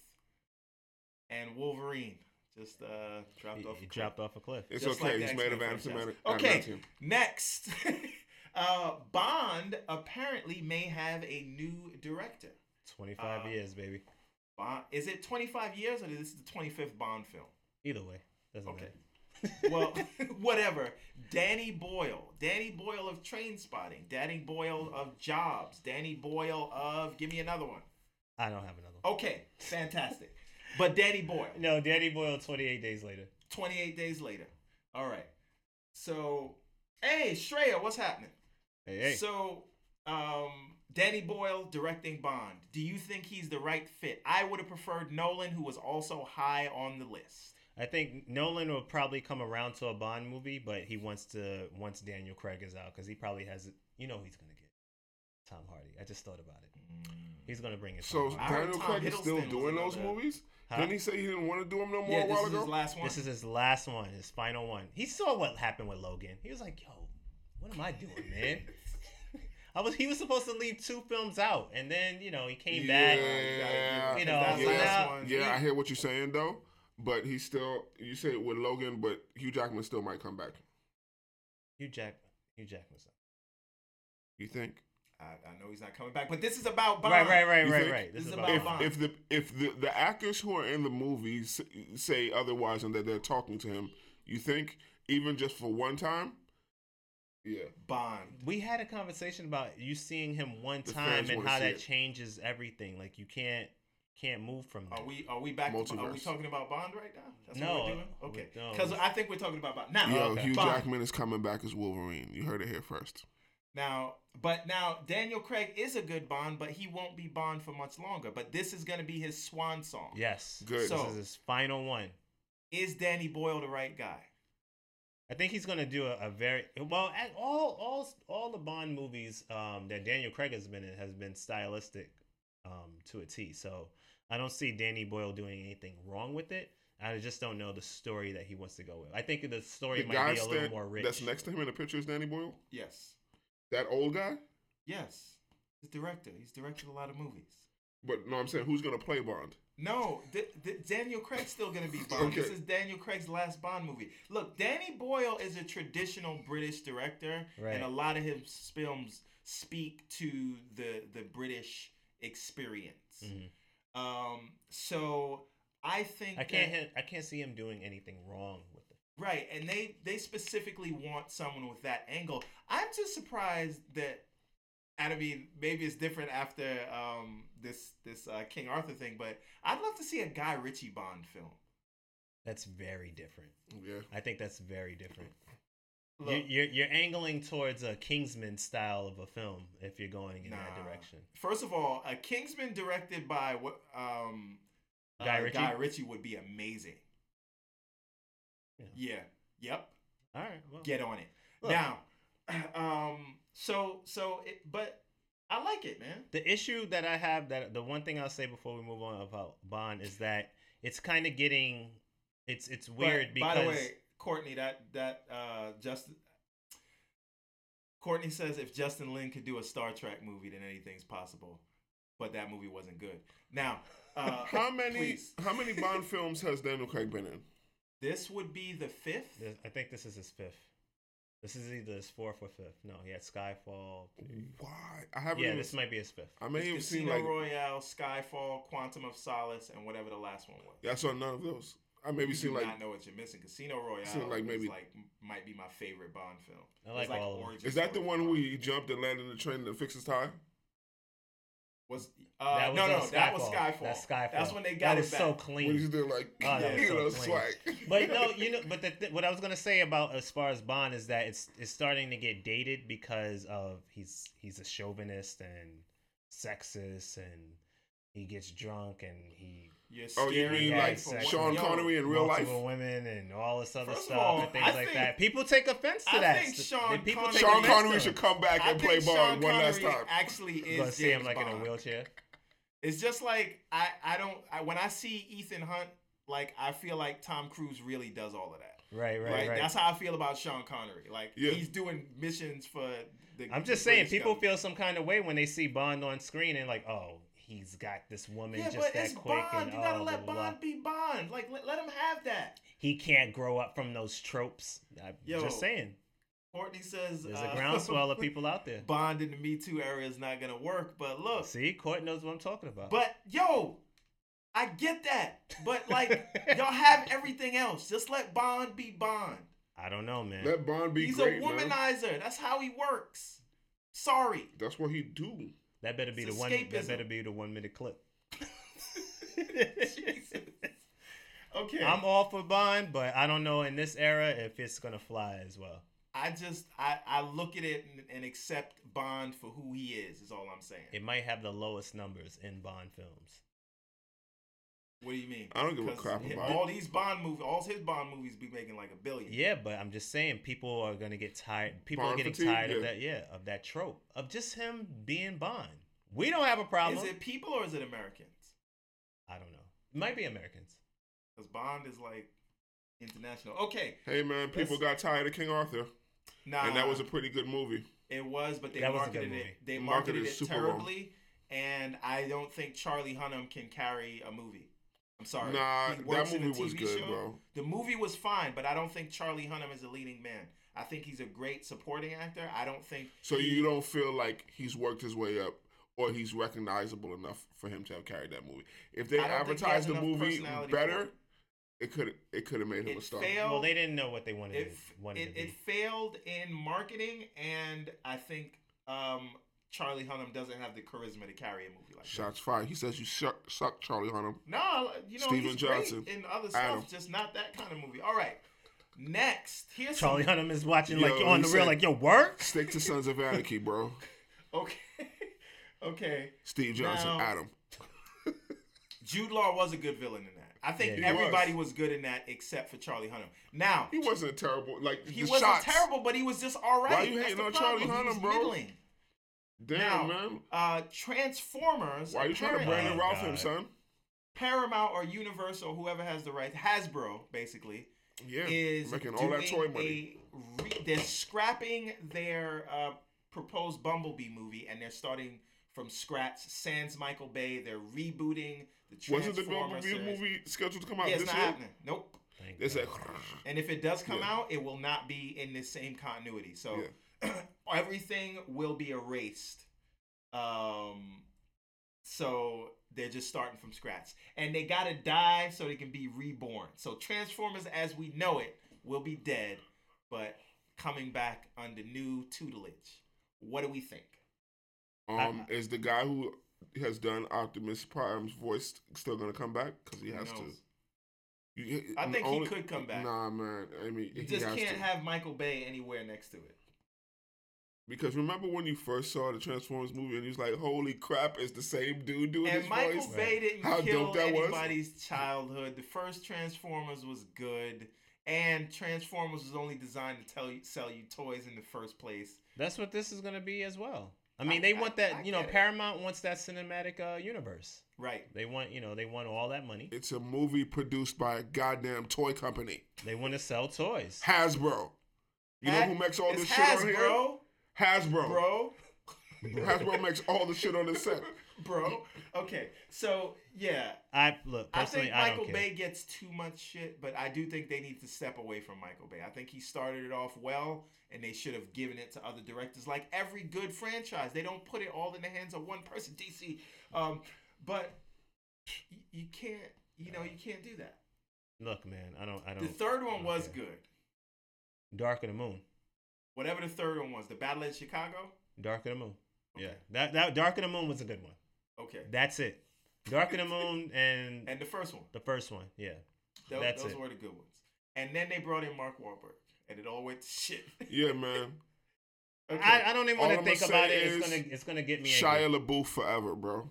And Wolverine just uh, dropped He, off. he a cliff. dropped off a cliff. It's Just okay. like He's made of X-Men antimatter. franchise. Okay, next. uh, Bond apparently may have a new director. 25 Uh, years, baby. Bond, is it 25 years or is this the 25th Bond film? Either way. Doesn't Okay. matter. Well, whatever. Danny Boyle. Danny Boyle of Trainspotting. Danny Boyle of Jobs. Danny Boyle of. Give me another one. I don't have another one. Okay, fantastic. but Danny Boyle. No, Danny Boyle 28 days later. 28 days later. All right. So, hey, Shreya, what's happening? Hey, hey. So, um, Danny Boyle directing Bond. Do you think he's the right fit? I would have preferred Nolan, who was also high on the list. I think Nolan will probably come around to a Bond movie, but he wants to once Daniel Craig is out because he probably has it. You know he's gonna get Tom Hardy. I just thought about it. Mm. He's gonna bring it. So Tom I Hardy. heard Daniel Craig is still Hiddleston doing those another- movies? Huh? Didn't he say he didn't want to do them no more Yeah, a this while is ago? his last one. This is his last one, his final one. He saw what happened with Logan. He was like, "Yo, what am I doing, man?" I was. He was supposed to leave two films out, and then you know he came back. Yeah, You know, that's so last now- one. yeah, I hear what you're saying though. But he's still. You say it with Logan, but Hugh Jackman still might come back. Hugh Jack, Hugh Jackman's. You think? I, I know he's not coming back, but this is about Bond. Right, right, right, You right, right. This, This is is about, about If, Bond. Bond. if the if the, the actors who are in the movies say otherwise and that they're talking to him, you think even just for one time? Yeah. Bond. we had a conversation about you seeing him one The time and wanna how see that it. changes everything. Like you can't can't move from that. Are we are we back? Are we talking about Bond right now? That's No, what we're doing. Okay, don't. because I think we're talking about Bond now. Yo, okay. Hugh Bond. Jackman is coming back as Wolverine. You heard it here first. Now, but now Daniel Craig is a good Bond, but he won't be Bond for much longer. But this is going to be his swan song. Yes. Good. So- this is his final one. Is Danny Boyle the right guy? I think he's gonna do a, a very well. At all, all, all the Bond movies um, that Daniel Craig has been in has been stylistic um, to a T. So I don't see Danny Boyle doing anything wrong with it. I just don't know the story that he wants to go with. I think the story The might be a little more rich. that's next to him in the picture is Danny Boyle. Yes. That old guy. Yes. He's director. He's directed a lot of movies. But no, I'm saying who's gonna play Bond? No, th- th- Daniel Craig's still gonna be Bond. Okay. This is Daniel Craig's last Bond movie. Look, Danny Boyle is a traditional British director, Right. and a lot of his films speak to the the British experience. Mhm. Um, so I think I can't that- I can't see him doing anything wrong with it. Right, and they they specifically want someone with that angle. I'm just surprised that. And I mean, maybe it's different after um, this this uh, King Arthur thing, but I'd love to see a Guy Ritchie Bond film. That's very different. Yeah. I think that's very different. Look, You're, you're you're angling towards a Kingsman style of a film if you're going in that Nah. direction. first of all, a Kingsman directed by what um, Guy uh, Ritchie? Guy Ritchie would be amazing. Yeah. Yeah. Yep. All right. Well, Get on it look, now. Um. So so it, but I like it, man. the issue that I have that the one thing I'll say before we move on about Bond is that it's kind of getting it's it's weird But, because by the way, Courtney, that that uh Justin Courtney says if Justin Lin could do a Star Trek movie, then anything's possible. But that movie wasn't good. Now, uh, How many please. how many Bond films has Daniel Craig been in? This would be the fifth. this- I think this is his fifth. This is either his fourth or fifth. No, he had Skyfall. Why? I haven't Yeah, even. this might be his fifth. I may It's have seen Casino like. Royale, Skyfall, Quantum of Solace, and whatever the last one was. Yeah, I saw none of those. I maybe you seen do like. not know what you're missing. Casino Royale, Seen, like, is, maybe- like might be my favorite Bond film. I It's like all of them. origin Is that the one for where he jumped and landed in the train to fix his tire? Was uh, That was no on no that was Skyfall. Skyfall. That's Skyfall. That's when they that got was it back. so When clean. he's there like, Oh, that was you so know, clean. swag. But no, you know, but the, th- what I was gonna say about as far as Bond is that it's it's starting to get dated because of he's he's a chauvinist and sexist and he gets drunk and he You're Oh, you mean me like Sean Connery in real life? women and all this other First stuff all, and things I like think- that. People take offense to I that. think Sean people Connery- take Sean offense Connery should come back I and play Bond Sean one last time. Actually, is gonna see him James like in a wheelchair. It's just like I I don't I, when I see Ethan Hunt, like I feel like Tom Cruise really does all of that. Right, right, Right, right. that's how I feel about Sean Connery. Like Yeah. he's doing missions for the. I'm just saying, people government. feel some kind of way when they see Bond on screen and like, oh, he's got this woman Yeah, just but that it's quick Bond. and You gotta oh, let blah, blah, blah. Bond be Bond. Like let, let him have that. He can't grow up from those tropes. I'm Yo, just saying. Courtney says There's uh, a groundswell of people out there. Bond in the Me Too era is not gonna work. But look, See, Court knows what I'm talking about. but yo, I get that. But like y'all have everything else. Just let Bond be Bond. I don't know, man. Let Bond be He's great, a man. womanizer. That's how he works. Sorry. That's what he do. That better be It's the one. That better be the one minute clip. Jesus. Okay. I'm all for Bond, but I don't know in this era if it's gonna fly as well. I just I, I look at it and, and accept Bond for who he is. Is all I'm saying. It might have the lowest numbers in Bond films. What do you mean? I don't give a 'Cause crap hi- about all these Bond movies. All his Bond movies be making like a billion. Yeah, but I'm just saying people are gonna get tired. People are getting fatigue, tired yeah. of that. Yeah, of that trope of just him being Bond. We don't have a problem. Is it people or is it Americans? I don't know. It might be Americans. Because Bond is like international. Okay. Hey man, people got tired of King Arthur, Nah. and that was a pretty good movie. It was, but they That marketed it. They Marketed marketed it it super well. terribly, and I don't think Charlie Hunnam can carry a movie. I'm sorry. Nah, He that works in movie was TV good, show. bro. The movie was fine, but I don't think Charlie Hunnam is a leading man. I think he's a great supporting actor. I don't think. So he- you don't feel like he's worked his way up, or he's recognizable enough for him to have carried that movie. If they I don't think he advertised the movie better, it. it could it could have made him It a star. failed. Well, they didn't know what they wanted it, to, wanted it, to it failed in marketing, and I think um, Charlie Hunnam doesn't have the charisma to carry a movie like that. Shots fired. He says you suck, suck Charlie Hunnam. No, you know Steven he's Johnson. great in other stuff, Adam. just not that kind of movie. All right, next here's Charlie some, Hunnam is watching Yo, like on he the real, like yo, work. Stick to Sons of Anarchy, bro. Okay, okay. Steve Johnson, Now- Adam. Jude Law was a good villain in that. I think Yeah, everybody was. was. good in that except for Charlie Hunnam. Now He wasn't terrible. Like he the wasn't shots. terrible, but he was just all right. Why you hating the on Charlie problem. He was Hunnam, bro? middling. Damn, Now, man. Uh, Transformers. Why are you trying to apparently- Brandon Oh, Ralph him, son? Paramount or Universal, whoever has the rights, Hasbro basically Yeah, is making all that toy money. re- they're scrapping their uh, proposed Bumblebee movie and they're starting from scratch. Sans Michael Bay. They're rebooting the Wasn't the Transformers series. movie scheduled to come out Yeah, it's this not year? happening. Nope. Thank They said, And if it does come Yeah. out, it will not be in the same continuity. So everything will be erased. Um, so they're just starting from scratch, and they gotta die so they can be reborn. So Transformers, as we know it, will be dead, but coming back under new tutelage. What do we think? um, is the guy who has done Optimus Prime's voice still gonna come back? Because he Who has to. You- I think only- he could come back. Nah, man. I mean, You he just has can't to. have Michael Bay anywhere next to it. Because remember when you first saw the Transformers movie and you was like, "Holy crap, it's the same dude doing And his Michael voice." Bay didn't How kill dope that was. anybody's childhood. The first Transformers was good, and Transformers was only designed to tell you sell you toys in the first place. That's what this is gonna be as well. I mean, I- they I- want that. I you know, get it. Paramount wants that cinematic uh, universe. Right. They want, you know, they want all that money. It's a movie produced by a goddamn toy company, They want to sell toys. Hasbro. You know who makes all it's this shit on here? Hasbro, Hasbro. bro. Hasbro makes all the shit on the set. Bro. Okay. So yeah, I look I personally. think I, Michael don't care. Bay gets too much shit, but I do think they need to step away from Michael Bay. I think he started it off well, and they should have given it to other directors. Like every good franchise, they don't put it all in the hands of one person. DC, um, but y- you can't. You know, you can't do that. Look, man, I don't. I don't. The third one was okay. good. Dark of the Moon. Whatever the third one was, the Battle at Chicago. Dark of the Moon. Yeah, that that Dark of the Moon was a good one. Okay. That's it. Dark of the Moon and And the first one. the first one. Yeah. Those, That's those it. were the good ones. And then they brought in Mark Wahlberg, and it all went to shit. Yeah, man. Okay. I, I don't even want to think about it. It's gonna it's gonna get me Shia angry. LaBeouf forever, bro.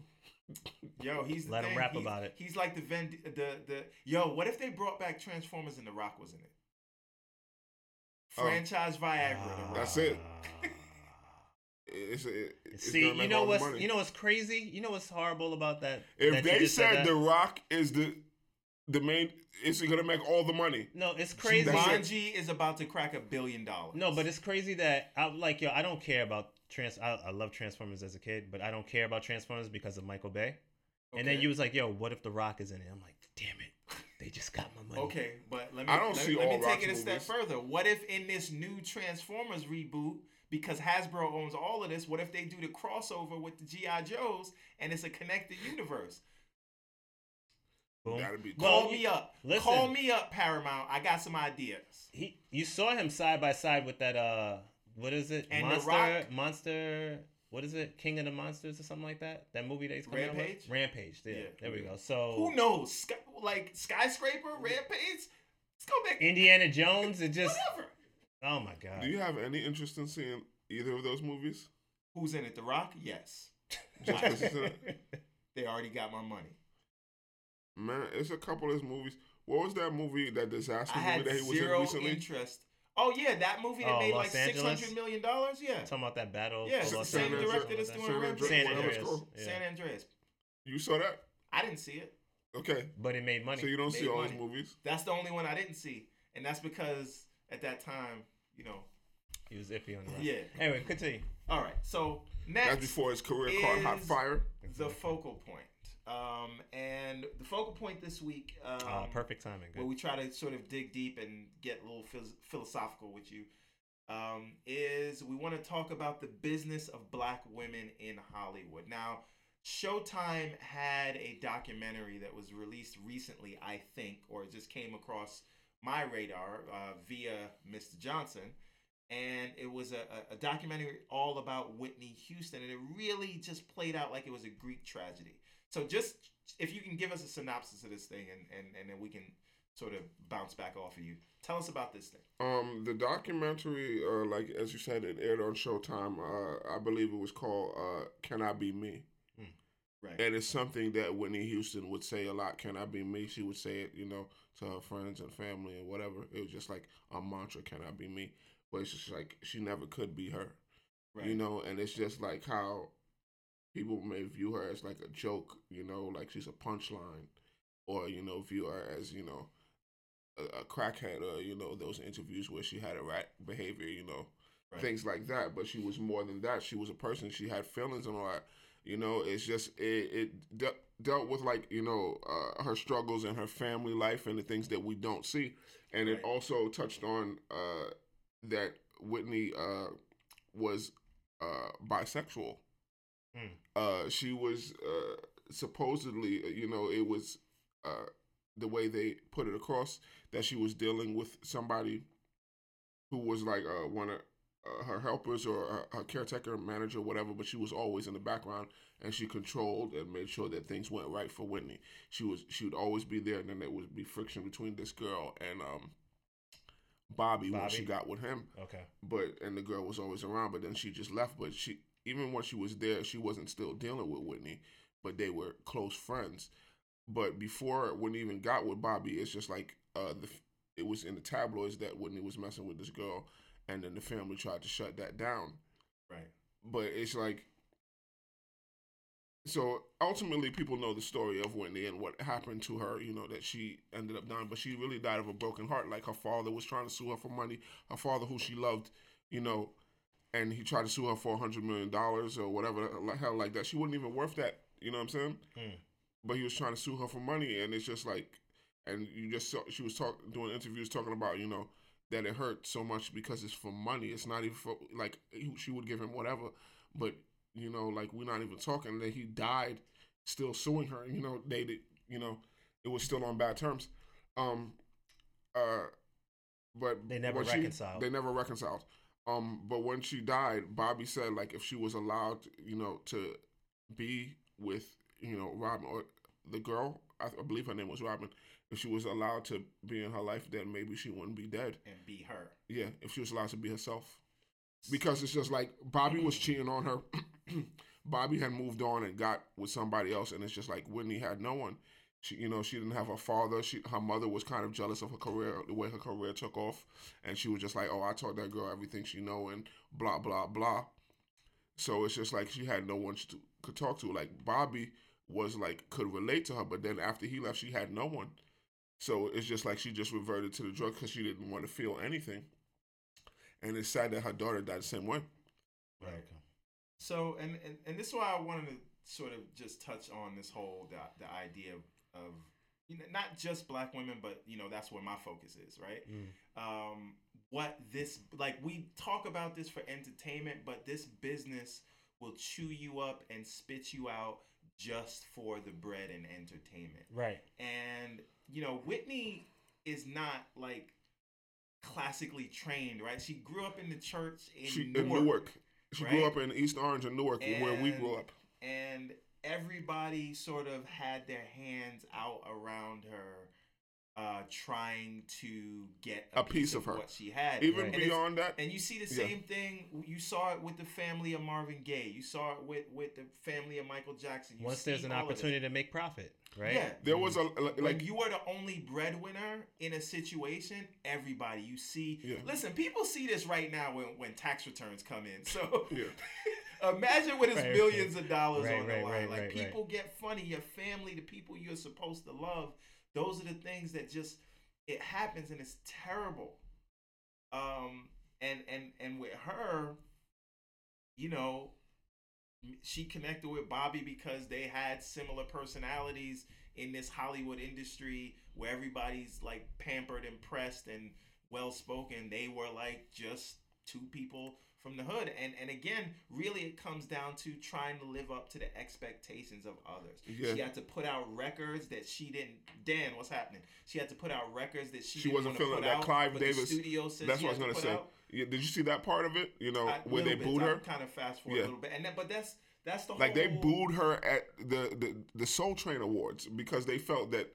Yo, he's the Let him rap he's, about it. He's like the Ven, the the. Yo, what if they brought back Transformers and The Rock was in it? Oh. Franchise Viagra. The Rock. That's it. It's, it, it's See, you know what's you know what's crazy? You know what's horrible about that? if that they just said? The Rock is the the main, it's gonna make all the money. no, it's crazy. That's it. Jumanji is about to crack a billion dollars. No, but it's crazy that I'm like yo. I don't care about trans. I, I love Transformers as a kid, but I don't care about Transformers because of Michael Bay. And then you was like, yo, what if The Rock is in it? I'm like, damn it, they just got my money. Okay, but let me I don't let, see let me take Rock's it a step movies. further. What if in this new Transformers reboot, because Hasbro owns all of this, what if they do the crossover with the GI Joes and it's a connected universe? Boom. Be Call you- me up. listen. Call me up, Paramount. I got some ideas. He, you saw him side by side with that. Uh, what is it? And The Monster, Rock. Monster. What is it? King of the Monsters or something like that. That movie that's coming out with? Rampage? Rampage. Yeah, Yeah. there we go. So Who knows? Sky, like skyscraper, rampage. Let's go back. Indiana Jones. It just. Whatever. Oh my god. Do you have any interest in seeing either of those movies? Who's in it? The Rock? Yes. Just 'cause it's in it? They already got my money. Man, it's a couple of his movies. What was that movie, that disaster I movie had that he was in zero recently? interest. Oh yeah, that movie that Oh, made Los like six Angeles? hundred million dollars. Yeah, Talking about that battle. Yeah, the Los same Angeles, director something that's like doing that. Rampage. San Whatever Andreas. Yeah. San Andreas. You saw that? I didn't see it. Okay. But it made money. So you don't see Made all his money. movies? That's the only one I didn't see, and that's because at that time, you know. he was iffy on the rest. Yeah. Anyway, continue. All right. So That's next, before his career caught hot fire. the focal point. Um, and the focal point this week. Um, Ah, perfect timing. where we try to sort of dig deep and get a little phys- philosophical with you, um, is we want to talk about the business of black women in Hollywood. Now, Showtime had a documentary that was released recently, I think, or it just came across my radar uh, via Mr. Johnson. And it was a- a documentary all about Whitney Houston, and it really just played out like it was a Greek tragedy. So, just if you can give us a synopsis of this thing, and, and, and then we can sort of bounce back off of you. Tell us about this thing. Um, the documentary, uh, like as you said, it aired on Showtime. Uh, I believe it was called uh, "Can I Be Me," Right. and it's something that Whitney Houston would say a lot. "Can I be me?" She would say it, you know, to her friends and family and whatever. It was just like a mantra, "Can I be me?" But it's just like she never could be her, right. you know. And it's just like how people may view her as like a joke, you know, like she's a punchline, or you know, view her as you know a, a crackhead, or you know, those interviews where she had a rat behavior, you know, Right. things like that. But she was more than that. She was a person. She had feelings and all that. You know, it's just it, it de- dealt with like you know uh, her struggles and her family life and the things that we don't see, and Right. it also touched on uh, that Whitney uh, was uh, bisexual. Hmm. Uh, she was uh, supposedly, uh, you know, it was uh, the way they put it across that she was dealing with somebody who was like uh, one of uh, her helpers or her, her caretaker, manager, whatever. But she was always in the background, and she controlled and made sure that things went right for Whitney. She was she would always be there, and then there would be friction between this girl and um, Bobby, when she got with him Okay. but and the girl was always around but then she just left but she even when she was there she wasn't still dealing with whitney but they were close friends but before whitney even got with bobby it's just like uh the it was in the tabloids that whitney was messing with this girl and then the family tried to shut that down Right. but it's like so ultimately people know the story of Whitney and what happened to her, you know, that she ended up dying, but she really died of a broken heart. Like her father was trying to sue her for money, her father who she loved, you know, and he tried to sue her for a hundred million dollars or whatever the hell like that. She wasn't even worth that, you know what I'm saying? Hmm. But he was trying to sue her for money and it's just like and you just saw she was talk doing interviews talking about, you know, that it hurt so much because it's for money. It's not even for like she would give him whatever, but you know, like we're not even talking that he died still suing her. You know, they did, you know, it was still on bad terms. Um, uh, but They never when she- reconciled. they never reconciled. Um, but when she died, Bobby said like if she was allowed, you know, to be with you know Robin or the girl, I, I believe her name was Robin. If she was allowed to be in her life, then maybe she wouldn't be dead. And be her. Yeah, if she was allowed to be herself. Because it's just like Bobby was cheating on her. Bobby had moved on and got with somebody else, and it's just like Whitney had no one. She, you know, she didn't have a father. She, her mother was kind of jealous of her career, the way her career took off, and she was just like, "Oh, I taught that girl everything she know," and blah blah blah. So it's just like she had no one to could talk to. Like Bobby was like could relate to her, but then after he left, she had no one. So it's just like she just reverted to the drug because she didn't want to feel anything. And it's sad that her daughter died the same way. Right. So, and, and and this is why I wanted to sort of just touch on this whole the, the idea of, of you know not just black women, but you know that's where my focus is, right? Mm. Um, what this like we talk about this for entertainment, but this business will chew you up and spit you out just for the bread and entertainment. Right. And you know, Whitney is not like classically trained, right? She grew up in the church in she Newark. in Newark. She grew up in East Orange and Newark, where we grew up. and everybody sort of had their hands out around her uh trying to get a, A piece of her. what she had Even Right. And beyond that, and you see the Yeah. same thing you saw it with the family of marvin gaye you saw it with with the family of michael jackson you Once there's an all of this. opportunity to make profit, right? yeah there was a like like you are the only breadwinner in a situation everybody you see Yeah. listen people see this right now when when tax returns come in so yeah. Imagine it's Right, billions of dollars right, on the right, line. right, like right, right. people get funny. Your family, the people you're supposed to love, those are the things that just it happens and it's terrible. Um, and and and with her, you know, she connected with Bobby because they had similar personalities in this Hollywood industry where everybody's like pampered, impressed, and well spoken. They were like just two people from the hood. And and again, really it comes down to trying to live up to the expectations of others. Yeah. She had to put out records that she didn't Dan, what's happening? She had to put out records that she, She didn't wasn't feeling put that out, Clive Davis- studio That's what I was had to say. out. Yeah, did you see that part of it? You know, A where they bit. booed her. Kind of fast forward Yeah. a little bit, and then, but that's that's the Like whole. they booed her at the, the the Soul Train Awards because they felt that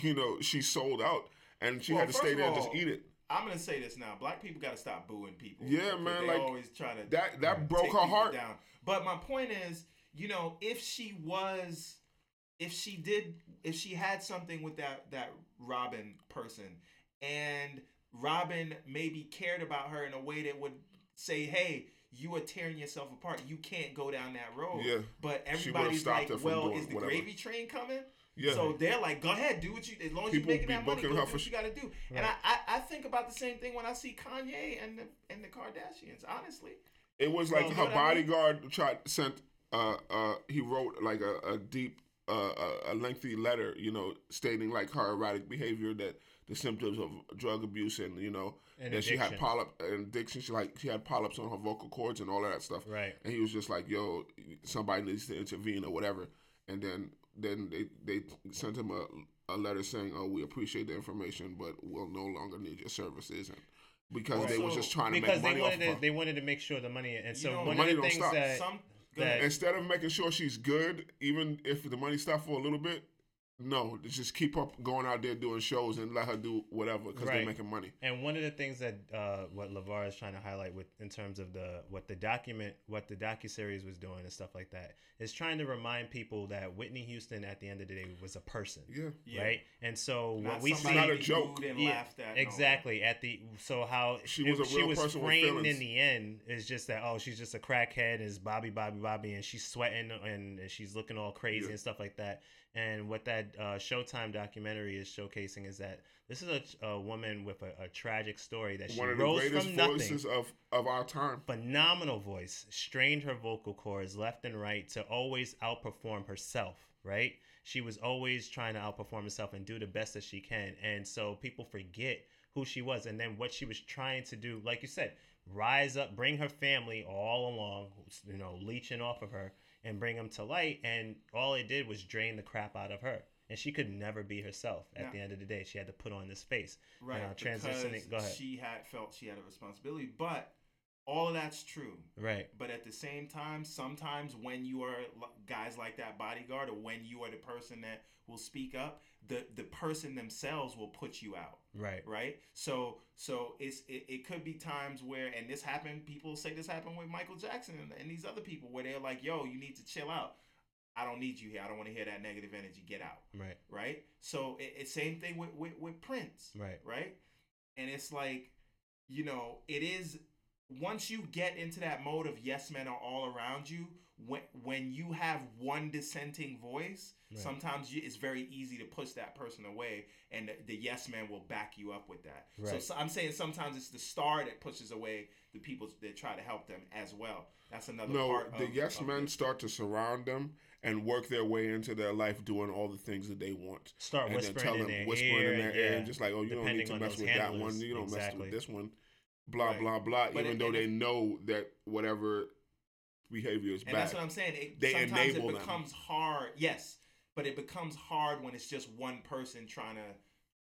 you know she sold out and she Well, had to stay there and just eat it. I'm gonna say this now: black people got to stop booing people. Yeah, man, They like, always try to That that broke her heart. Down. But my point is, you know, if she was, if she did, if she had something with that that Robin person, and Robin maybe cared about her in a way that would say, "Hey, you are tearing yourself apart. You can't go down that road." Yeah. But everybody's like, "Well, is the whatever. gravy train coming?" Yeah. So they're like, go ahead, do what you as long as People you're making that money, booking do what you gotta do. And I, I, I think about the same thing when I see Kanye and the and the Kardashians, honestly. It was like you her know what I mean? bodyguard tried sent uh, uh, he wrote like a, a deep, uh, a- a lengthy letter, you know, stating like her erratic behavior, that the symptoms of drug abuse, and you know, And that she had addiction. polyp and addiction. She like she had polyps on her vocal cords and all of that stuff. Right. And he was just like, "Yo, somebody needs to intervene or whatever." And then then they they sent him a a letter saying, "Oh, we appreciate the information, but we'll no longer need your services." And because they was Also, just trying to make they money off wanted of to, her. they wanted to make sure the money and so know, one money of the don't things stop. that Some that- Instead of making sure she's good, even if the money stopped for a little bit, no, just keep up going out there doing shows and let her do whatever because they're making money. And one of the things that uh, what Lavar is trying to highlight with in terms of the what the document, what the docu series was doing and stuff like that, is trying to remind people that Whitney Houston, at the end of the day, was a person, Yeah. Yeah. right? And so Not what we see, somebody Not a we joke. booed And Yeah, laughed at. no. exactly at the so how She it- was a real she was person framed in the end is just that oh she's just a crackhead is Bobby Bobby Bobby and she's sweating and, and she's looking all crazy Yeah. and stuff like that. And what that uh, Showtime documentary is showcasing is that this is a, a woman with a, a tragic story that she One of the rose greatest from nothing voices of, of our time. phenomenal voice, strained her vocal cords left and right to always outperform herself, right? She was always trying to outperform herself and do the best that she can. And so people forget who she was and then what she was trying to do, like you said, rise up, bring her family all along, you know, leeching off of her and bring them to light. And all it did was drain the crap out of her. And she could never be herself at Yeah. the end of the day. She had to put on this face. right? Now, transitioning- because go ahead. She had felt she had a responsibility, but all of that's true. Right. But at the same time, sometimes when you are guys like that bodyguard, or when you are the person that will speak up, the the person themselves will put you out. Right. right so so it's it, it could be times where and this happened people say this happened with michael jackson and, and these other people where they're like yo you need to chill out i don't need you here i don't want to hear that negative energy get out Right. right so it, it's same thing with, with with prince Right. right and it's like you know it is once you get into that mode of yes men are all around you when when you have one dissenting voice Right. sometimes you, it's very easy to push that person away and the, the yes man will back you up with that so, Right. so i'm saying sometimes it's the star that pushes away the people that try to help them as well that's another No, part the of, yes of men it. start to surround them and work their way into their life doing all the things that they want. Start and then whispering tell in them, their whispering ear, in their yeah. ear, and just like, oh, you don't need to mess those with that one. You don't mess with this one. Blah Right. blah blah. But even it- though they know that whatever behavior is And bad. that's what I'm saying. It, They sometimes enable it them. becomes hard. Yes, but it becomes hard when it's just one person trying to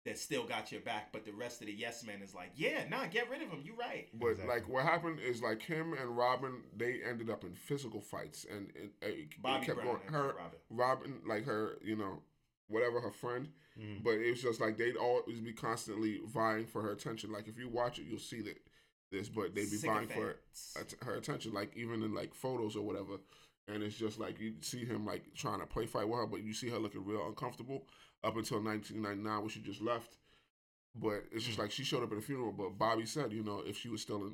that still got your back, but the rest of the yes men is like, yeah, nah, get rid of him. You're right. But Exactly. like what happened is like him and Robin, they ended up in physical fights, and it, it, Bobby it kept Brown going. Her, Robin. Robin, like her, you know, whatever her friend, Mhm. but it was just like they'd always be constantly vying for her attention. Like if you watch it, you'll see that this, but they'd be vying for her attention, like even in like photos or whatever. And it's just like you see him like trying to play fight with her, but you see her looking real uncomfortable up until 1999 when she just left. But it's just like she showed up at a funeral. But Bobby said, you know, if she was still in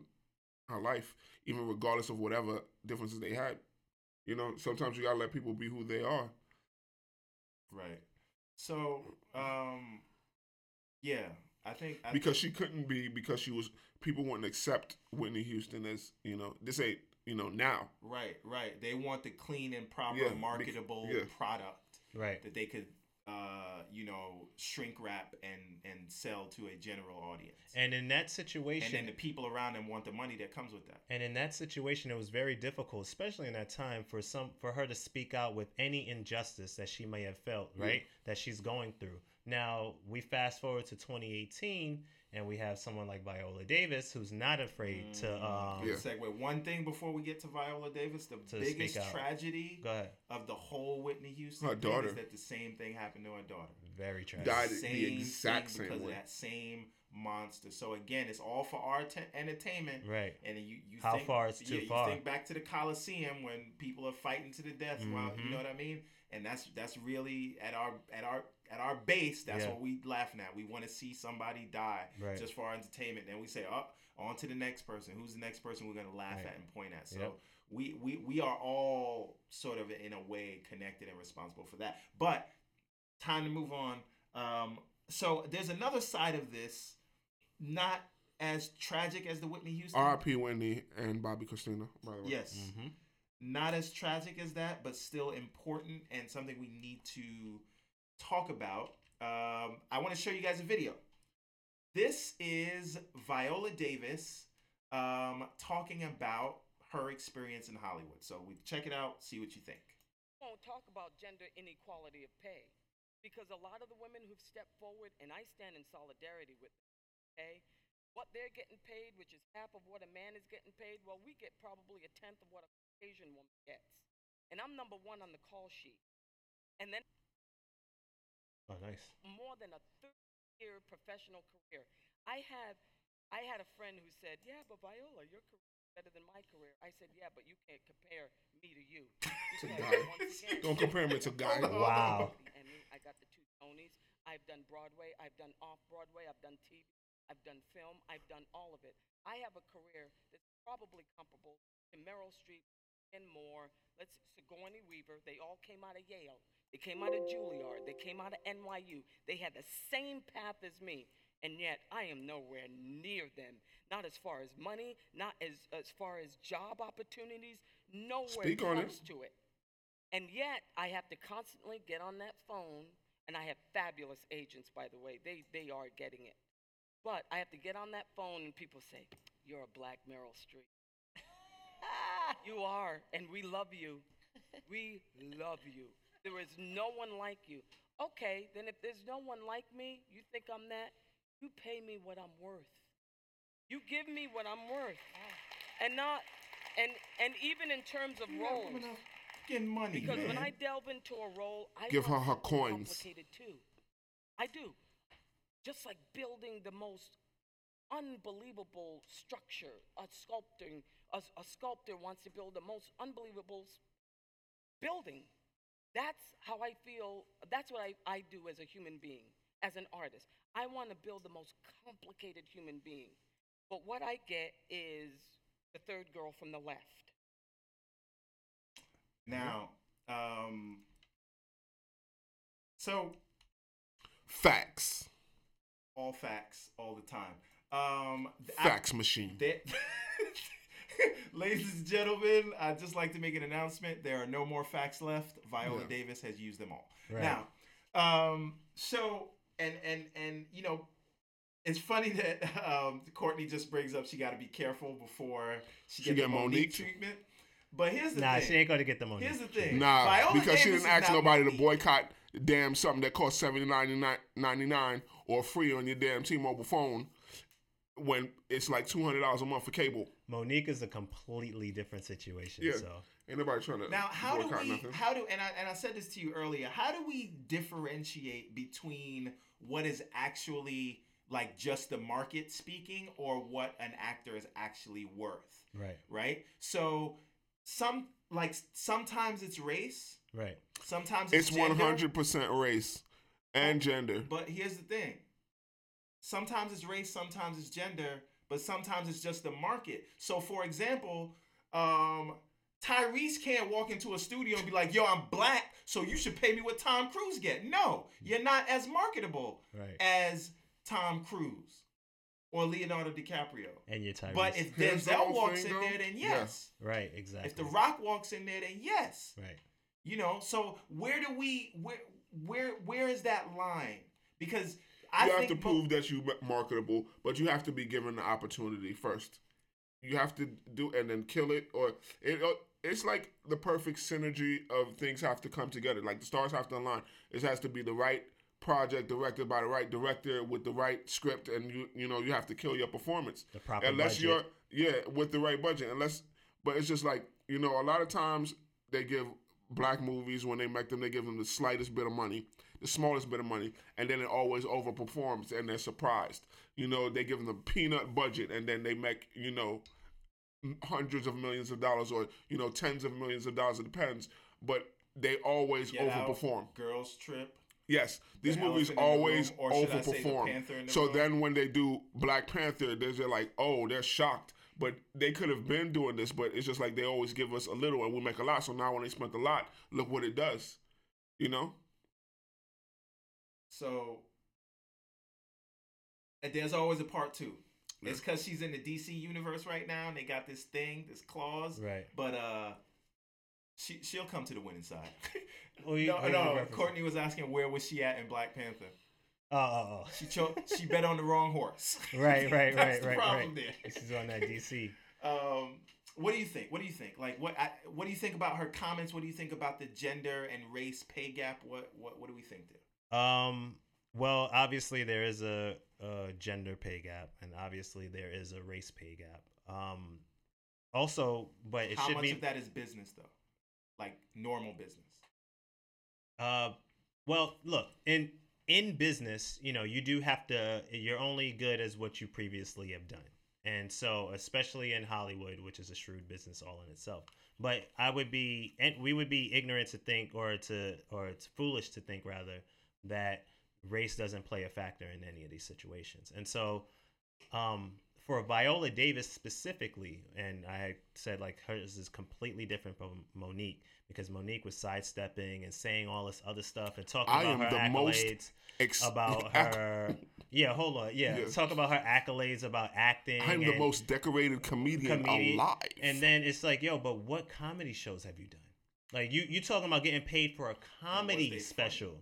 her life, even regardless of whatever differences they had, you know, sometimes you gotta let people be who they are. Right. So, um, yeah, I think I, Because she couldn't be because she was people wouldn't accept Whitney Houston as you know this ain't you know now. right, right. They want the clean and proper, Yeah, bec- marketable yeah. product Right. that they could, uh, you know, shrink wrap and and sell to a general audience. And in that and situation, then the people around them want the money that comes with that. And in that situation, it was very difficult, especially in that time, for some for her to speak out with any injustice that she may have felt, Yeah. right, that she's going through. Now we fast forward to 2018, and we have someone like Viola Davis who's not afraid to. Um, Yeah. Segue. One thing before we get to Viola Davis, the To biggest tragedy of the whole Whitney Houston Her thing daughter. is that the same thing happened to her daughter. Very tragic. Died the exact thing same because way. of that same monster. So again, it's all for our te- entertainment. Right. And you, you How think, far is too yeah, far. You think back to the Coliseum when people are fighting to the death. Well, you know what I mean. And that's that's really at our at our at our base. That's Yeah. what we laughing at. We want to see somebody die Right. just for our entertainment. Then we say, oh, on to the next person. Who's the next person we're gonna laugh Right. at and point at? So Yep. we, we we are all sort of in a way connected and responsible for that. But time to move on. Um, so there's another side of this, not as tragic as the Whitney Houston. R.I.P. Whitney and Bobbi Kristina. By the way. Yes. hmm not as tragic as that, but still important and something we need to talk about. Um, I want to show you guys a video. This is Viola Davis um, talking about her experience in Hollywood. So we check it out, see what you think. won't talk about gender inequality of pay because a lot of the women who've stepped forward, and I stand in solidarity with them, okay? What they're getting paid, which is half of what a man is getting paid, well, we get probably a tenth of what a Caucasian woman gets. And I'm number one on the call sheet. And then Oh, nice. more than a 30 year professional career. I have I had a friend who said, "Yeah, but Viola, your career is better than my career." I said, "Yeah, but you can't compare me to you." To Because again, Don't compare me to Guy. Wow. I got the two Tonys. I've done Broadway. I've done off Broadway. I've done TV. I've done film. I've done all of it. I have a career that's probably comparable to Meryl Streep and more. Let's Sigourney Weaver. They all came out of Yale. They came out of Juilliard. They came out of NYU. They had the same path as me, and yet I am nowhere near them. Not as far as money, not as as far as job opportunities. Nowhere Speak on it. close to it. And yet, I have to constantly get on that phone, and I have fabulous agents, by the way. They, they are getting it. But I have to get on that phone, and people say, You're a black Meryl Streep. You are, and we love you. We love you. There is no one like you. Okay, then if there's no one like me, you think I'm that? You pay me what I'm worth. You give me what I'm worth. And not, and, and even in terms of You're not roles. coming Getting money, Because when. I delve into a role, I Give her her coins. Complicated too. I do. Just like building the most unbelievable structure, a sculpting, a, a sculptor wants to build the most unbelievable building. That's how I feel. That's what I, I do as a human being, as an artist. I want to build the most complicated human being. But what I get is the third girl from the left. Now, um, so Facts. all facts all the time. Um, th- I- machine. There- Ladies and gentlemen, I'd just like to make an announcement. There are no more facts left. Viola Yeah. Davis has used them all. Right. Now, um, so and and and you know, it's funny that um, Courtney just brings up she got to be careful before she, She gets get the Mo'Nique, Mo'Nique? treatment. But here's the Nah, thing. she ain't gonna get the money. Here's the thing. Nah, Viola because she didn't ask not nobody to boycott damn something that costs seventy nine ninety nine or free on your damn T-Mobile phone when it's like two hundred dollars a month for cable. Mo'Nique is a completely different situation. Yeah. So Ain't nobody trying to Now, how do we? nothing. How do? And I and I said this to you earlier. How do we differentiate between what is actually like just the market speaking, or what an actor is actually worth? right, Right. So some like sometimes it's race, right. sometimes it's, It's one hundred percent race and gender. But here's the thing. Sometimes it's race, sometimes it's gender, but sometimes it's just the market. So for example, um Tyrese can't walk into a studio and be like, "Yo, I'm black, so you should pay me what Tom Cruise get." No, you're not as marketable Right. as Tom Cruise or Leonardo DiCaprio. And your Tyrese. But if Denzel walks thing, in though. there, then Yeah. yes. right, exactly. If The Rock walks in there, then yes. right. You know, so where do we where where where is that line? Because I you have to mo- prove that you are marketable, but you have to be given the opportunity first. You have to do and then kill it, or it. uh, It's like the perfect synergy of things have to come together. Like the stars have to align. It has to be the right project directed by the right director with the right script, and you you know you have to kill your performance. The proper unless budget. you're yeah with the right budget. Unless, but it's just like you know a lot of times they give black movies when they make them they give them the slightest bit of money, the smallest bit of money, and then it always overperforms and they're surprised. You know they give them the peanut budget and then they make you know hundreds of millions of dollars or you know tens of millions of dollars. It depends, but they always Get Out, overperform. Girls Trip. Yes, these The movies in the always Room, or should I say The overperform. The So Room? then when they do Black Panther, they're like, oh, they're shocked. But they could have been doing this, but it's just like they always give us a little and we make a lot. So now when they spent a lot, look what it does. You know? So and there's always a part two. It's because she's in the DC universe right now, and they got this thing, this clause. Right. But uh, She she'll come to the winning side. Who you- no, no. Courtney was asking where was she at in Black Panther. Oh, oh, She cho- she bet on the wrong horse. oh. right, right, That's right, the right, problem right. there. She's on that DC. Um, what do you think? What do you think? Like, what? I, what do you think about her comments? What do you think about the gender and race pay gap? What? What? What do we think there? Um. Well, obviously there is a, a gender pay gap, and obviously there is a race pay gap. Um. Also, but it How should much be. of that is business though? Like normal business. Uh, well, look in in business, you know, you do have to. You're only good as what you previously have done, and so especially in Hollywood, which is a shrewd business all in itself. But I would be, and we would be ignorant to think, or to, or it's foolish to think rather that race doesn't play a factor in any of these situations. And so, um, for Viola Davis specifically, and I said like hers is completely different from Mo'Nique because Mo'Nique was sidestepping and saying all this other stuff and talking I about am her the accolades most Ex- about her. Yeah, hold on. Yeah, Yeah. talk about her accolades about acting. I'm the most decorated comedian, comedian. alive. And then it's like, yo, but what comedy shows have you done? Like you, you talking about getting paid for a comedy they special?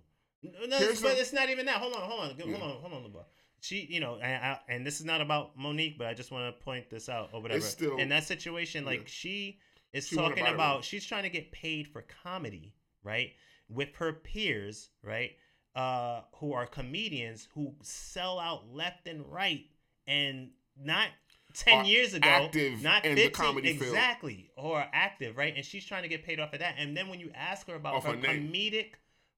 No, no, Here's but it's not even that. Hold on, hold on, hold on, hold on, LeBron. She, you know, and, I, and this is not about Mo'Nique, but I just want to point this out or whatever. still- in that situation, like yeah. she is She talking about, she's trying to get paid for comedy, right, with her peers, right, uh, who are comedians who sell out left and right, and not. 10 years ago, active not in the 15, comedy field. exactly, or active, right? And she's trying to get paid off of that. And then when you ask her about Off her her comedic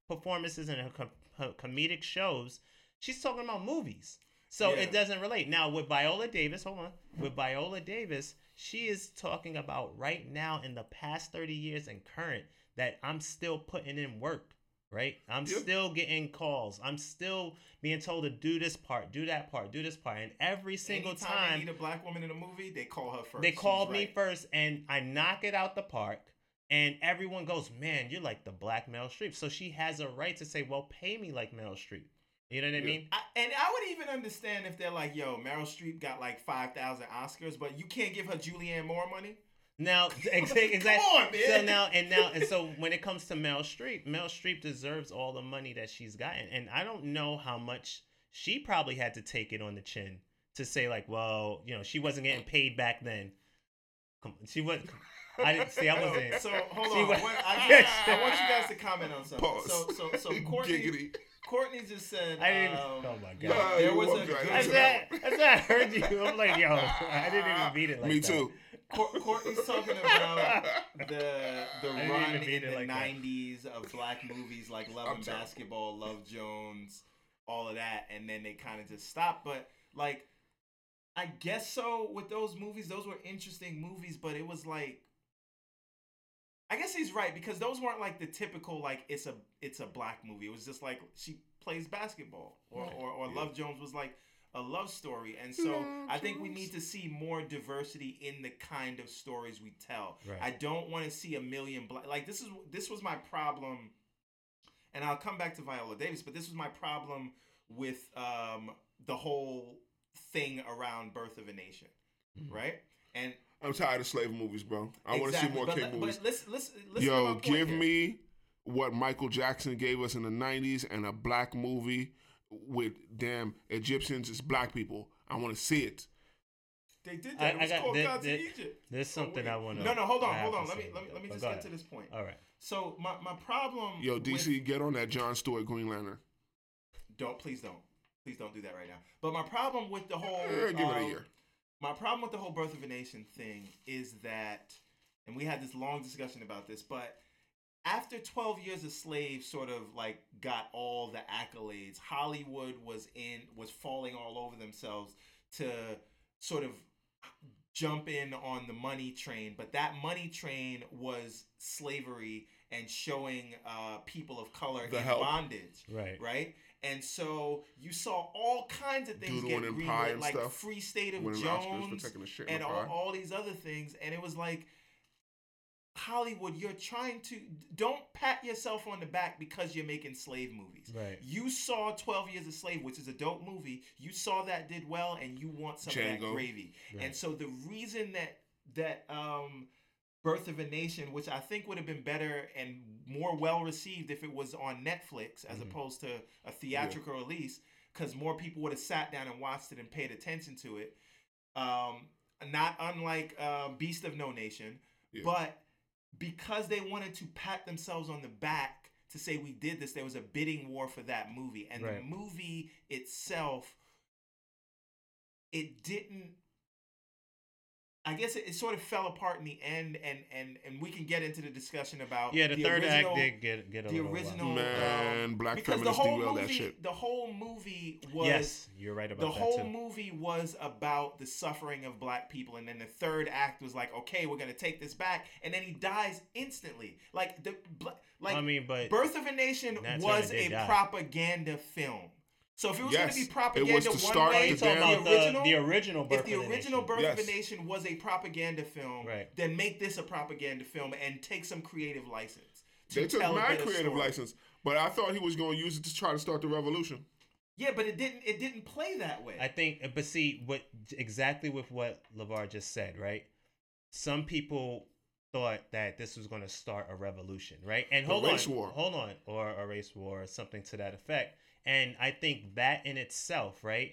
performances and her, com- her comedic shows, she's talking about movies. So Yeah. it doesn't relate. Now with Viola Davis, hold on. With Viola Davis, she is talking about right now in the past 30 years and current that I'm still putting in work, right? I'm still getting calls. I'm still being told to do this part, do that part, do this part. And every single Anytime time they need a black woman in a movie, they call her first. they She's called me right. first, and I knock it out the park. And everyone goes, "Man, you're like the black Meryl Streep." So she has a right to say, "Well, pay me like Meryl Streep." You know what I Yeah. mean? I, and I would even understand if they're like, "Yo, Meryl Streep got like five thousand Oscars, but you can't give her Julianne Moore money." Now, exactly. Come on, man. So now, and now, and so when it comes to Meryl Streep, Meryl Streep deserves all the money that she's gotten, and I don't know how much she probably had to take it on the chin to say like, well, you know, she wasn't getting paid back then. Come, she was. I didn't see. I wasn't. So hold See on. what- What- I, I want you guys to comment on something. Pause. So, so, so Courtney, Giggity. Courtney just said. I didn't. um, oh my god. Nah, there you was a right I said, I said I heard you. I'm like, yo, I didn't even beat it like Me that. too. Cour- Courtney's talking about the the I run in the like that. '90s of black movies like Love I'm and sorry. Basketball, Love Jones, all of that, and then they kind of just stopped. But like, I guess so with those movies. Those were interesting movies, but it was like. I guess he's right because those weren't like the typical like it's a it's a black movie. It was just like she plays basketball or Right. or, or Yeah. Love Jones was like a love story. And so Love I think we need to see more diversity in the kind of stories we tell. Right. I don't want to see a million black like this is this was my problem and I'll come back to Viola Davis, but this was my problem with um the whole thing around Birth of a Nation, Mhm. right? And I'm tired of slave movies, bro. I want to see more but, kid but movies. listen, listen, listen to Yo, my point give here. me what Michael Jackson gave us in the '90s and a black movie with damn Egyptians as black people. I want to see it. They did I- that. It I was got- called there- Gods there- in Egypt. There's Oh, something wait. I want to. No, no, hold on, hold on. Let me let me let me just get to this point. All right. So my, my problem. Yo, with- DC, get on that John Stewart Green Lantern. don't please don't please don't do that right now. But my problem with the whole Eh, give it a um, year. My problem with the whole birth of a nation thing is that, and we had this long discussion about this, but after 12 years a slave sort of like got all the accolades, Hollywood was in was falling all over themselves to sort of jump in on the money train, but that money train was slavery and showing uh, people of color The in help. bondage Right. right? And so you saw all kinds of things Doodling get and greenlit, like stuff. Free State of Winning Jones taking a shit in and all, all these other things, and it was like Hollywood, you're trying to don't pat yourself on the back because you're making slave movies. Right. You saw 12 Years a Slave, which is a dope movie. You saw that did well, and you want some of that gravy. Right. And so the reason that that um Birth of a Nation, which I think would have been better and more well received if it was on Netflix as Mhm. opposed to a theatrical release, because more people would have sat down and watched it and paid attention to it. Um, not unlike uh, Beast of No Nation, Yeah. but because they wanted to pat themselves on the back to say we did this, there was a bidding war for that movie, and the movie itself, it didn't. I guess it, it sort of fell apart in the end, and and and we can get into the discussion about Yeah, the, third original, act did get get a the little wild. original Man, um, black because the whole movie, that shit. the whole movie was yes, you're right about the that whole too. movie was about the suffering of black people and then the third act was like okay we're gonna take this back and then he dies instantly like the like I mean, but birth of a nation Nat was a die. propaganda film so if it was Yes, gonna be it propaganda was to one start way the about the the, original the original birth if the of the original Nation. birth of Yes. a nation was a propaganda film Right. then make this a propaganda film and take some creative license to They took my creative story. license, but I thought he was going to use it to try to start the revolution. yeah but it didn't it didn't play that way I think, uh, but see, what exactly with what Levar just said, right? Some people thought that this was going to start a revolution, right? And A hold race on, war. hold on, or a race war, or something to that effect. And I think that in itself, right,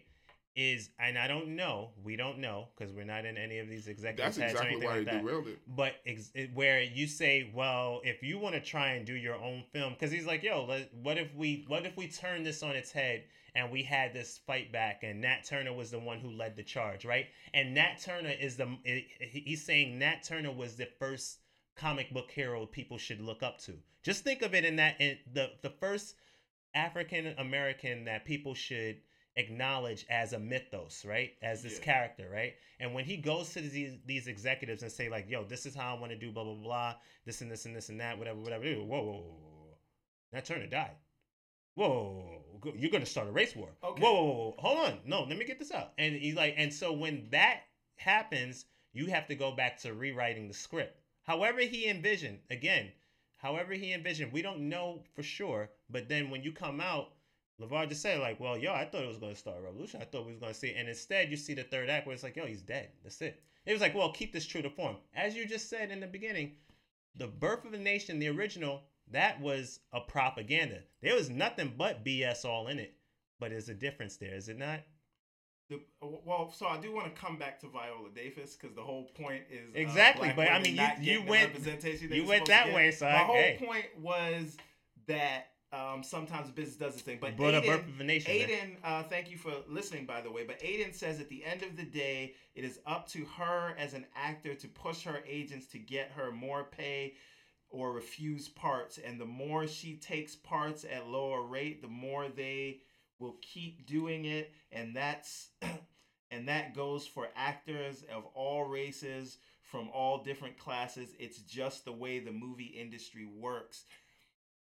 is, and I don't know, we don't know because we're not in any of these executive That's heads or exactly anything why like that derailed it. but ex- where you say, well, if you want to try and do your own film, because he's like, yo, let, what if we, what if we turn this on its head and we had this fight back, and Nat Turner was the one who led the charge, right? And Nat Turner is the, he's saying Nat Turner was the first comic book hero people should look up to. Just think of it in that, in the the first African American that people should acknowledge as a mythos, right? As this Yeah. character, right? And when he goes to these these executives and say like, "Yo, this is how I want to do blah blah blah, this and this and this and that, whatever, whatever." Whoa, whoa, whoa. Nat Turner died. Whoa, you're gonna start a race war. Okay. Whoa, whoa, whoa, hold on, no, let me get this out. And he's like, and so when that happens, you have to go back to rewriting the script. However he envisioned, again, however he envisioned, we don't know for sure. But then when you come out, LeVar just said, like, well, yo, I thought it was going to start a revolution. I thought we was going to see. And instead, you see the third act where it's like, yo, he's dead. That's it. It was like, well, keep this true to form. As you just said in the beginning, the birth of a nation, the original, that was a propaganda. There was nothing but BS all in it. But there's a difference there, is it not? The, well, so I do want to come back to Viola Davis because the whole point is uh, Exactly, black but I mean, you- you went- representation you went that way, so My whole hey. point was that um, sometimes business does its thing, but up Aiden, nation. Aiden, uh, thank you for listening, by the way. But Aiden says at the end of the day, it is up to her as an actor to push her agents to get her more pay or refuse parts. And the more she takes parts at lower rate, the more they will keep doing it. And that's and that goes for actors of all races from all different classes. It's just the way the movie industry works.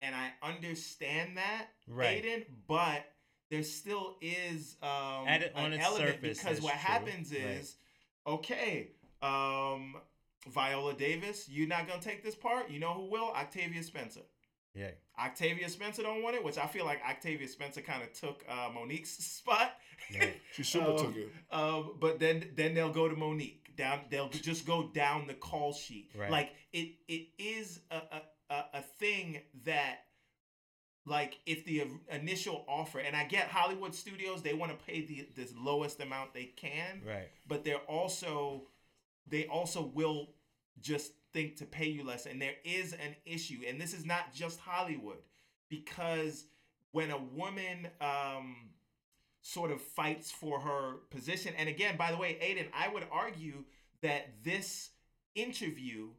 And I understand that, Right. Aiden, but there still is um, At it- on an its element surface, because what true. happens Right. is, okay, um, Viola Davis, you're not gonna take this part. You know who will? Octavia Spencer. Yeah. Octavia Spencer don't want it, which I feel like Octavia Spencer kind of took uh, Mo'Nique's spot. Right. She super Um, took it. Um, but then then they'll go to Monique. Down they'll just go down the call sheet. Right. Like it it is a, a, a, a thing that like if the initial offer and I get Hollywood studios they want to pay the the lowest amount they can, Right. but they're also they also will just think to pay you less and there is an issue and this is not just Hollywood because when a woman um sort of fights for her position and again by the way Aiden I would argue that this interview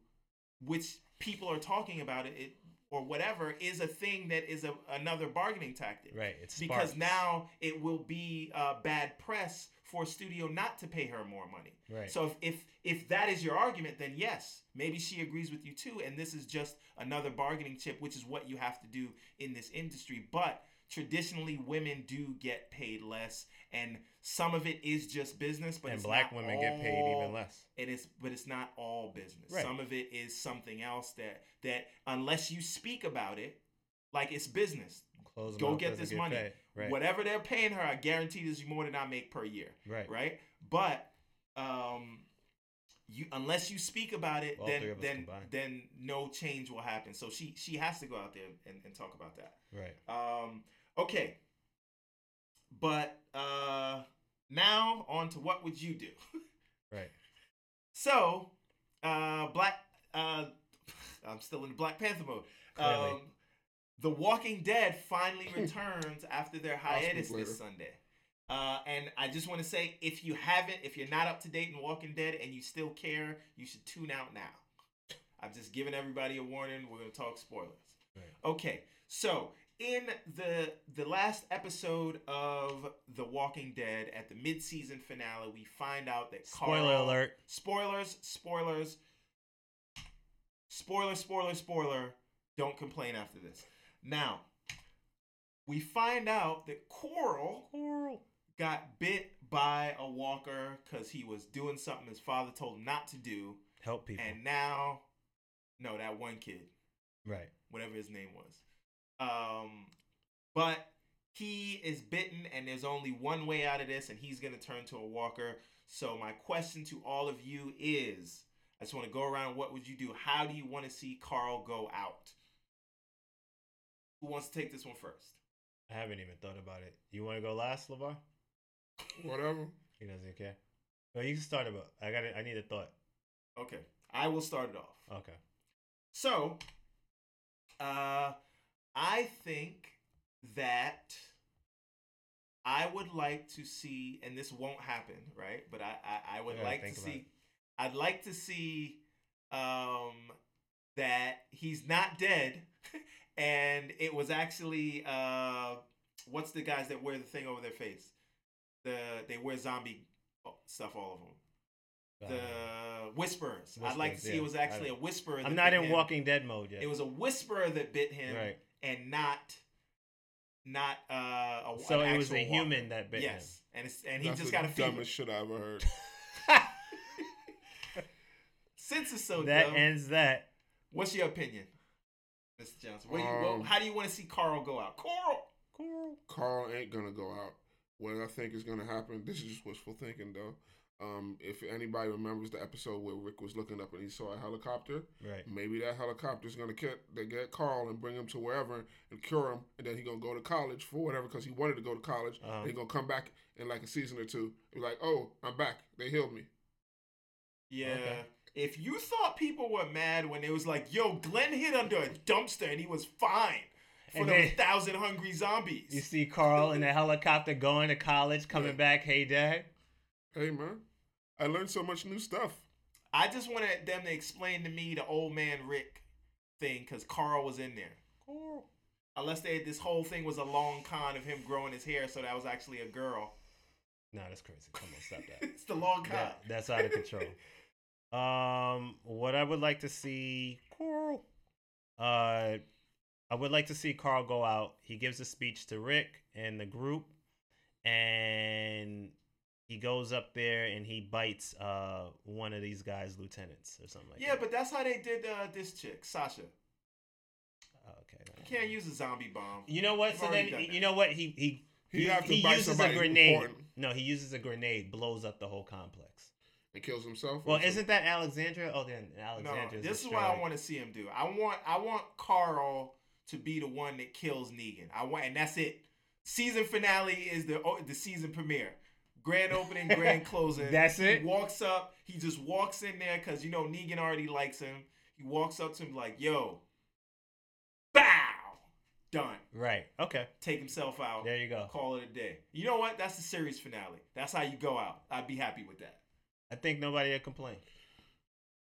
which people are talking about it, it or whatever is a thing that is a, another bargaining tactic Right. It's because sparks. now it will be uh, bad press for studio not to pay her more money. Right. So if, if if that is your argument, then yes, maybe she agrees with you too, and this is just another bargaining chip, which is what you have to do in this industry. But traditionally, women do get paid less, and some of it is just business. But and it's black women get paid even less. it is but it's not all business Right. some of it is something else that that unless you speak about it like it's business Close go get this money. Right. whatever they're paying her i guarantee this is more than i make per year Right. right but um you unless you speak about it, All then three of us then combined. then no change will happen. So she she has to go out there and, and talk about that. Right. Um, okay. But uh, now on to what would you do? Right. so, uh, Black. Uh, I'm still in Black Panther mode. Clearly. Um, the Walking Dead finally returns after their hiatus this Sunday. Uh, and I just want to say, if you haven't, if you're not up to date in Walking Dead and you still care, you should tune out now. I'm just giving everybody a warning. We're gonna talk spoilers. Right. Okay, so in the the last episode of The Walking Dead, at the mid-season finale, we find out that Spoiler Carl- alert. Spoilers, spoilers, spoiler, spoiler, spoiler. Don't complain after this. Now, we find out that Coral Coral. got bit by a walker because he was doing something his father told him not to do, Help people. and now, no, that one kid, right. whatever his name was. Um, but he is bitten, and there's only one way out of this, and he's gonna turn to a walker. So my question to all of you is: I just want to go around. What would you do? How do you want to see Carl go out? Who wants to take this one first? I haven't even thought about it. You want to go last, Levar? Whatever. He doesn't care. No, you can start about. I got. it. I need a thought. Okay, I will start it off. Okay. So, uh, I think that I would like to see, and this won't happen, right? But I, I, I would like to see, I'd like to see, um, that he's not dead, and it was actually, uh, what's the guys that wear the thing over their face? The they wear zombie stuff, all of them. The Uh, whisperers. I'd like to see yeah. it was actually a whisperer. I'm not in him. Walking Dead mode yet. It was a whisperer that bit him, right. And not, not uh. A, So an it was a actual human that bit yes, and it's and he That's just the got a fever. dumbest shit I ever heard. him. Since it's so that dumb, ends that. what's your opinion, Mr. Johnson? Where you, Um, how do you want to see Carl go out? Carl. Coral. Carl ain't gonna go out. What I think is gonna happen. This is just wishful thinking, though. Um, if anybody remembers the episode where Rick was looking up and he saw a helicopter, Right. maybe that helicopter's gonna get they get Carl and bring him to wherever and cure him, and then he gonna go to college for whatever because he wanted to go to college. And he gonna come back in like a season or two. Be like, oh, I'm back. They healed me. Yeah. Okay. If you thought people were mad when it was like, "Yo, Glenn hid under a dumpster and he was fine for And the then- thousand hungry zombies," You see Carl in the helicopter going to college, coming Yeah. back. Hey, Dad. Hey man, I learned so much new stuff. I just wanted them to explain to me the old man Rick thing because Carl was in there. Coral. Unless they this whole thing was a long con of him growing his hair, so that was actually a girl. No, that's crazy. Come on, stop that. it's the long con. that that's out of control. Um, what I would like to see, Coral. Uh, I would like to see Carl go out. He gives a speech to Rick and the group, and he goes up there and he bites uh one of these guys' lieutenants or something like yeah, that. but that's how they did uh, this chick, Sasha. Oh, okay. You can't use a zombie bomb. You know what? You've So then, you know what? He he He he, have to he bite uses a grenade. important. No, he uses a grenade, blows up the whole complex. And kills himself. Well, or isn't that Alexandria? Oh, then Alexandria. No, this is what I want to see him do. I want I want Carl to be the one that kills Negan. I want, and that's it. Season finale is the oh, the season premiere. Grand opening, grand closing. That's it? He walks up. He just walks in there because you know Negan already likes him. He walks up to him like, "Yo, bow, done." Right. Okay. Take himself out. There you go. Call it a day. You know what? That's the series finale. That's how you go out. I'd be happy with that. I think nobody will complain.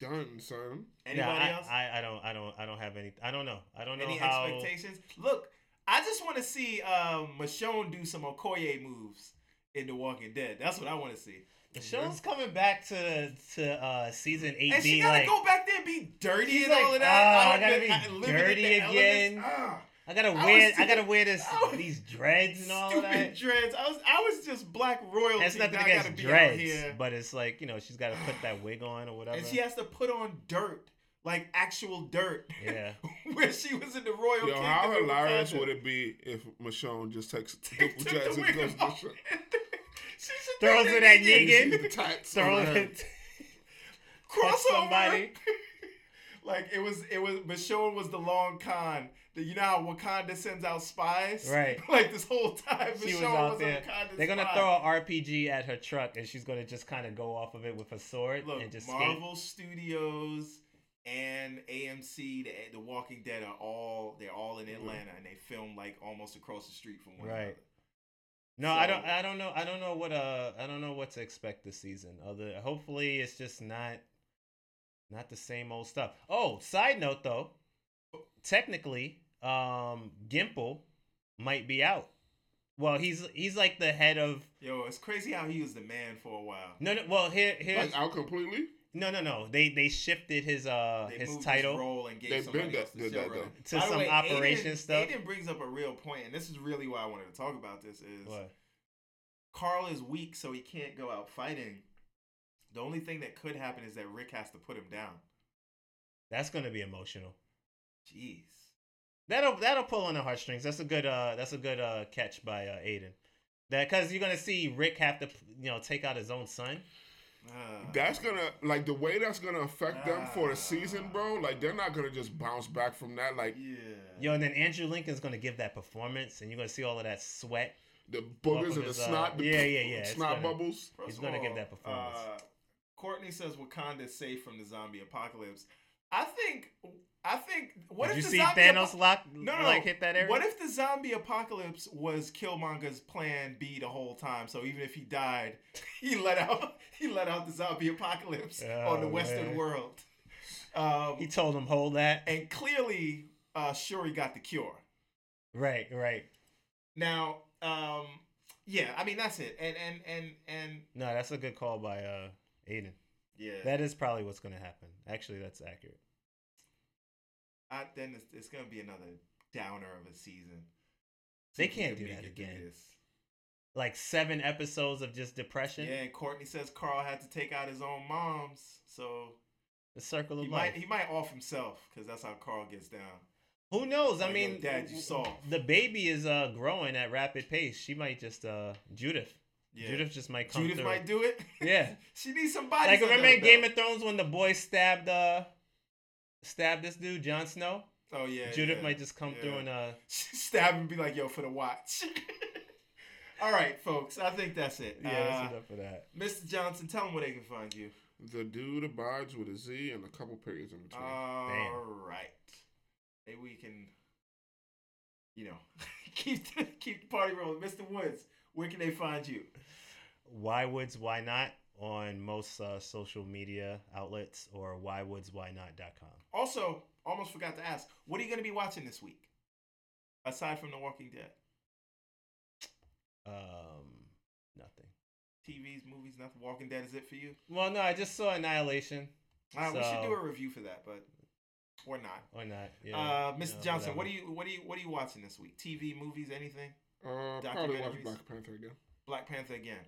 done, son? Anybody yeah, I, else? I, I don't. I don't. I don't have any. I don't know. I don't know Any how. expectations? Look, I just want to see um, Michonne do some Okoye moves in The Walking Dead. That's what I want to see. The show's coming back to to uh season eight. And she gotta like, go back there and be dirty and all of that. "Ah, I would gotta be- be living in dirty again." Ah, I gotta I wear. was I gotta wear this was- these dreads and all stupid that. dreads. I was I was just black royalty. That's nothing I gotta against dreads, but it's like you know she's got to put that wig on or whatever. and she has to put on dirt, like actual dirt. Yeah. where she was in the royal. Yo, kingdom how of hilarious would it be if Michonne just takes Took double the jazz and goes to the? She should Throws it at Negan. Negan. See the Throw it. catch crossover. like it was, it was. Michonne was the long con. The, you know how Wakanda sends out spies, Right. like this whole time, She was out was there. a Wakanda They're gonna spy. throw an RPG at her truck, and she's gonna just kind of go off of it with a sword Look, and just skate. Marvel Studios and AMC, the, the Walking Dead are all they're all in Atlanta, and they film like almost across the street from one Right. another. No, I don't. I don't know. I don't know what. Uh, I don't know what to expect this season. Other, hopefully, it's just not, not the same old stuff. Oh, side note though, technically, um, Gimple might be out. Well, he's he's like the head of Yo, it's crazy how he was the man for a while. no no. Well, here here's Like out completely. No no no. They they shifted his uh They his moved title. role and gave They somebody been else the did that, though. To By some way, operation Aiden, stuff. Aiden brings up a real point, and this is really why I wanted to talk about this. Is What? Carl is weak, so he can't go out fighting. The only thing that could happen is that Rick has to put him down. That's gonna be emotional. Jeez. That'll that'll pull on the heartstrings. That's a good uh that's a good uh catch by uh Aiden. That because you're gonna see Rick have to you know take out his own son. Uh, That's gonna like the way that's gonna affect them for the season, bro. Like they're not gonna just bounce back from that. Like yeah. Yo, and then Andrew Lincoln's gonna give that performance, and you're gonna see all of that sweat. the Off boogers and the his, uh, snot. the yeah, yeah, yeah, it's Snot gonna- bubbles. First He's gonna give that performance. Uh, Courtney says Wakanda is safe from the zombie apocalypse. I think. I think. What Did if you the see Thanos apo- lock No, no, like hit that area? What if the zombie apocalypse was Killmonger's plan B the whole time? So even if he died, he let out he let out the zombie apocalypse on the Oh, Western man. world. Um, he told him hold that. and clearly, uh, Shuri got the cure. Right, right. Now, um, yeah, I mean that's it. And and and and No, that's a good call by uh Aiden. yeah, That is probably what's gonna happen. Actually, that's accurate. I, then it's, it's gonna be another downer of a season. They See can't can do that again. Like seven episodes of just depression. Yeah, and Courtney says Carl had to take out his own moms, so The circle he of might life. he might off himself because that's how Carl gets down. Who knows? I Like, mean, Dad, you soft. the baby is uh growing at rapid pace. She might just uh Judith. Yeah. Judith just might come Judith through. might do it. Yeah. she needs somebody. like remember in Game of Thrones when the boy stabbed uh stabbed this dude Jon Snow? Oh yeah. Judith yeah, might just come yeah. through and uh stab him and be like, "Yo, for the watch." All right, folks. I think that's it. yeah, Uh, that's enough for that. Mr. Johnson, tell them where they can find you. The dude abides with a Z and a couple periods in between. All right. Maybe we can, you know, keep the, keep the party rolling. Mr. Woods, where can they find you? Why woods why not on most uh, social media outlets or whywoodswhynot.com. Also, almost forgot to ask, what are you going to be watching this week? Aside from The Walking Dead, Um nothing. TVs, movies, nothing. Walking Dead is it for you? Well, no, I just saw Annihilation. All right, we should do a review for that, but or not. Or not. Yeah. uh, you Mr. know, Johnson, what are you what are you what are you watching this week? TV, movies, anything? Uh, probably watch? Black Panther again. Black Panther again.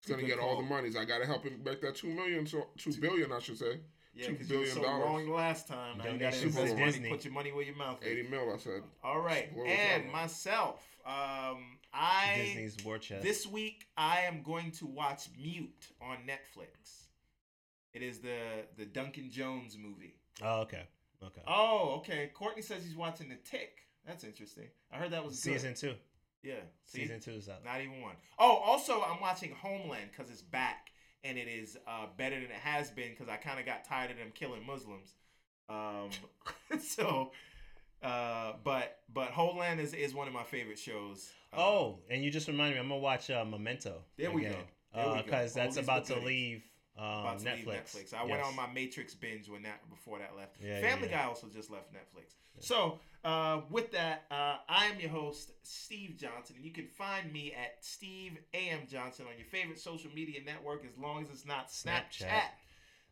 It's gonna Good get all the monies. I gotta help him make that two million, so two billion, I should say. Yeah, Two because you were billion so dollars. wrong last time. Now you got to invest money. Disney. Put your money where your mouth is. Eighty mil, I said. All right, and myself. Um, I Disney's War Chest. this week I am going to watch Mute on Netflix. It is the the Duncan Jones movie. Oh, okay. Okay. Oh, okay. Courtney says he's watching The Tick. That's interesting. I heard that was good. Season two. Yeah, see? Season two is out. Not even one. Oh, also I'm watching Homeland because it's back and it is uh, better than it has been because I kind of got tired of them killing Muslims. Um, so, uh, but but Homeland is is one of my favorite shows. Uh, Oh, and you just reminded me. I'm gonna watch uh, Memento. There we go. There we go. Because that's about to leave um, about to Netflix. leave Netflix. I went on my Matrix binge when that before that left. Yeah, yeah, Family yeah. Guy also just left Netflix. So uh, with that, uh, I am your host Steve Johnson, and you can find me at Steve Am Johnson on your favorite social media network, as long as it's not Snapchat. Snapchat.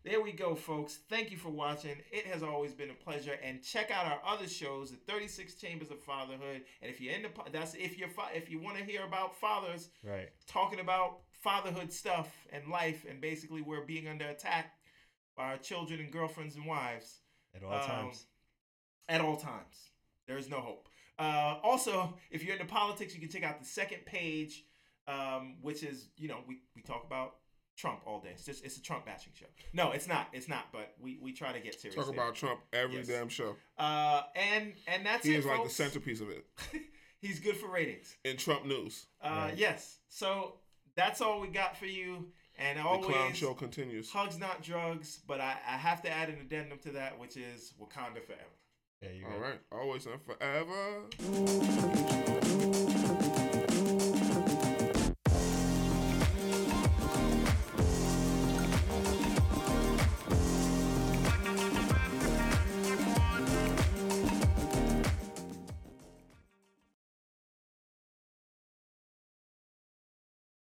There we go, folks. Thank you for watching. It has always been a pleasure. And check out our other shows, the 36 Chambers of Fatherhood. And if you're into that's if you're if you want to hear about fathers, Right. talking about fatherhood stuff and life and basically we're being under attack by our children and girlfriends and wives At all Um, times. at all times. There is no hope. Uh, also, if you're into politics, you can check out the second page, um, which is, you know, we, we talk about Trump all day. It's just it's a Trump bashing show. No, it's not. It's not. But we we try to get serious. Talk there. about Trump every Yes. damn show. Uh, and and that's He it. is like the centerpiece of it He's good for ratings. in Trump news. Uh, Right. yes. So that's all we got for you. And The always, clown show continues. hugs not drugs. But I, I have to add an addendum to that, which is Wakanda forever. There you All go. right, always and forever.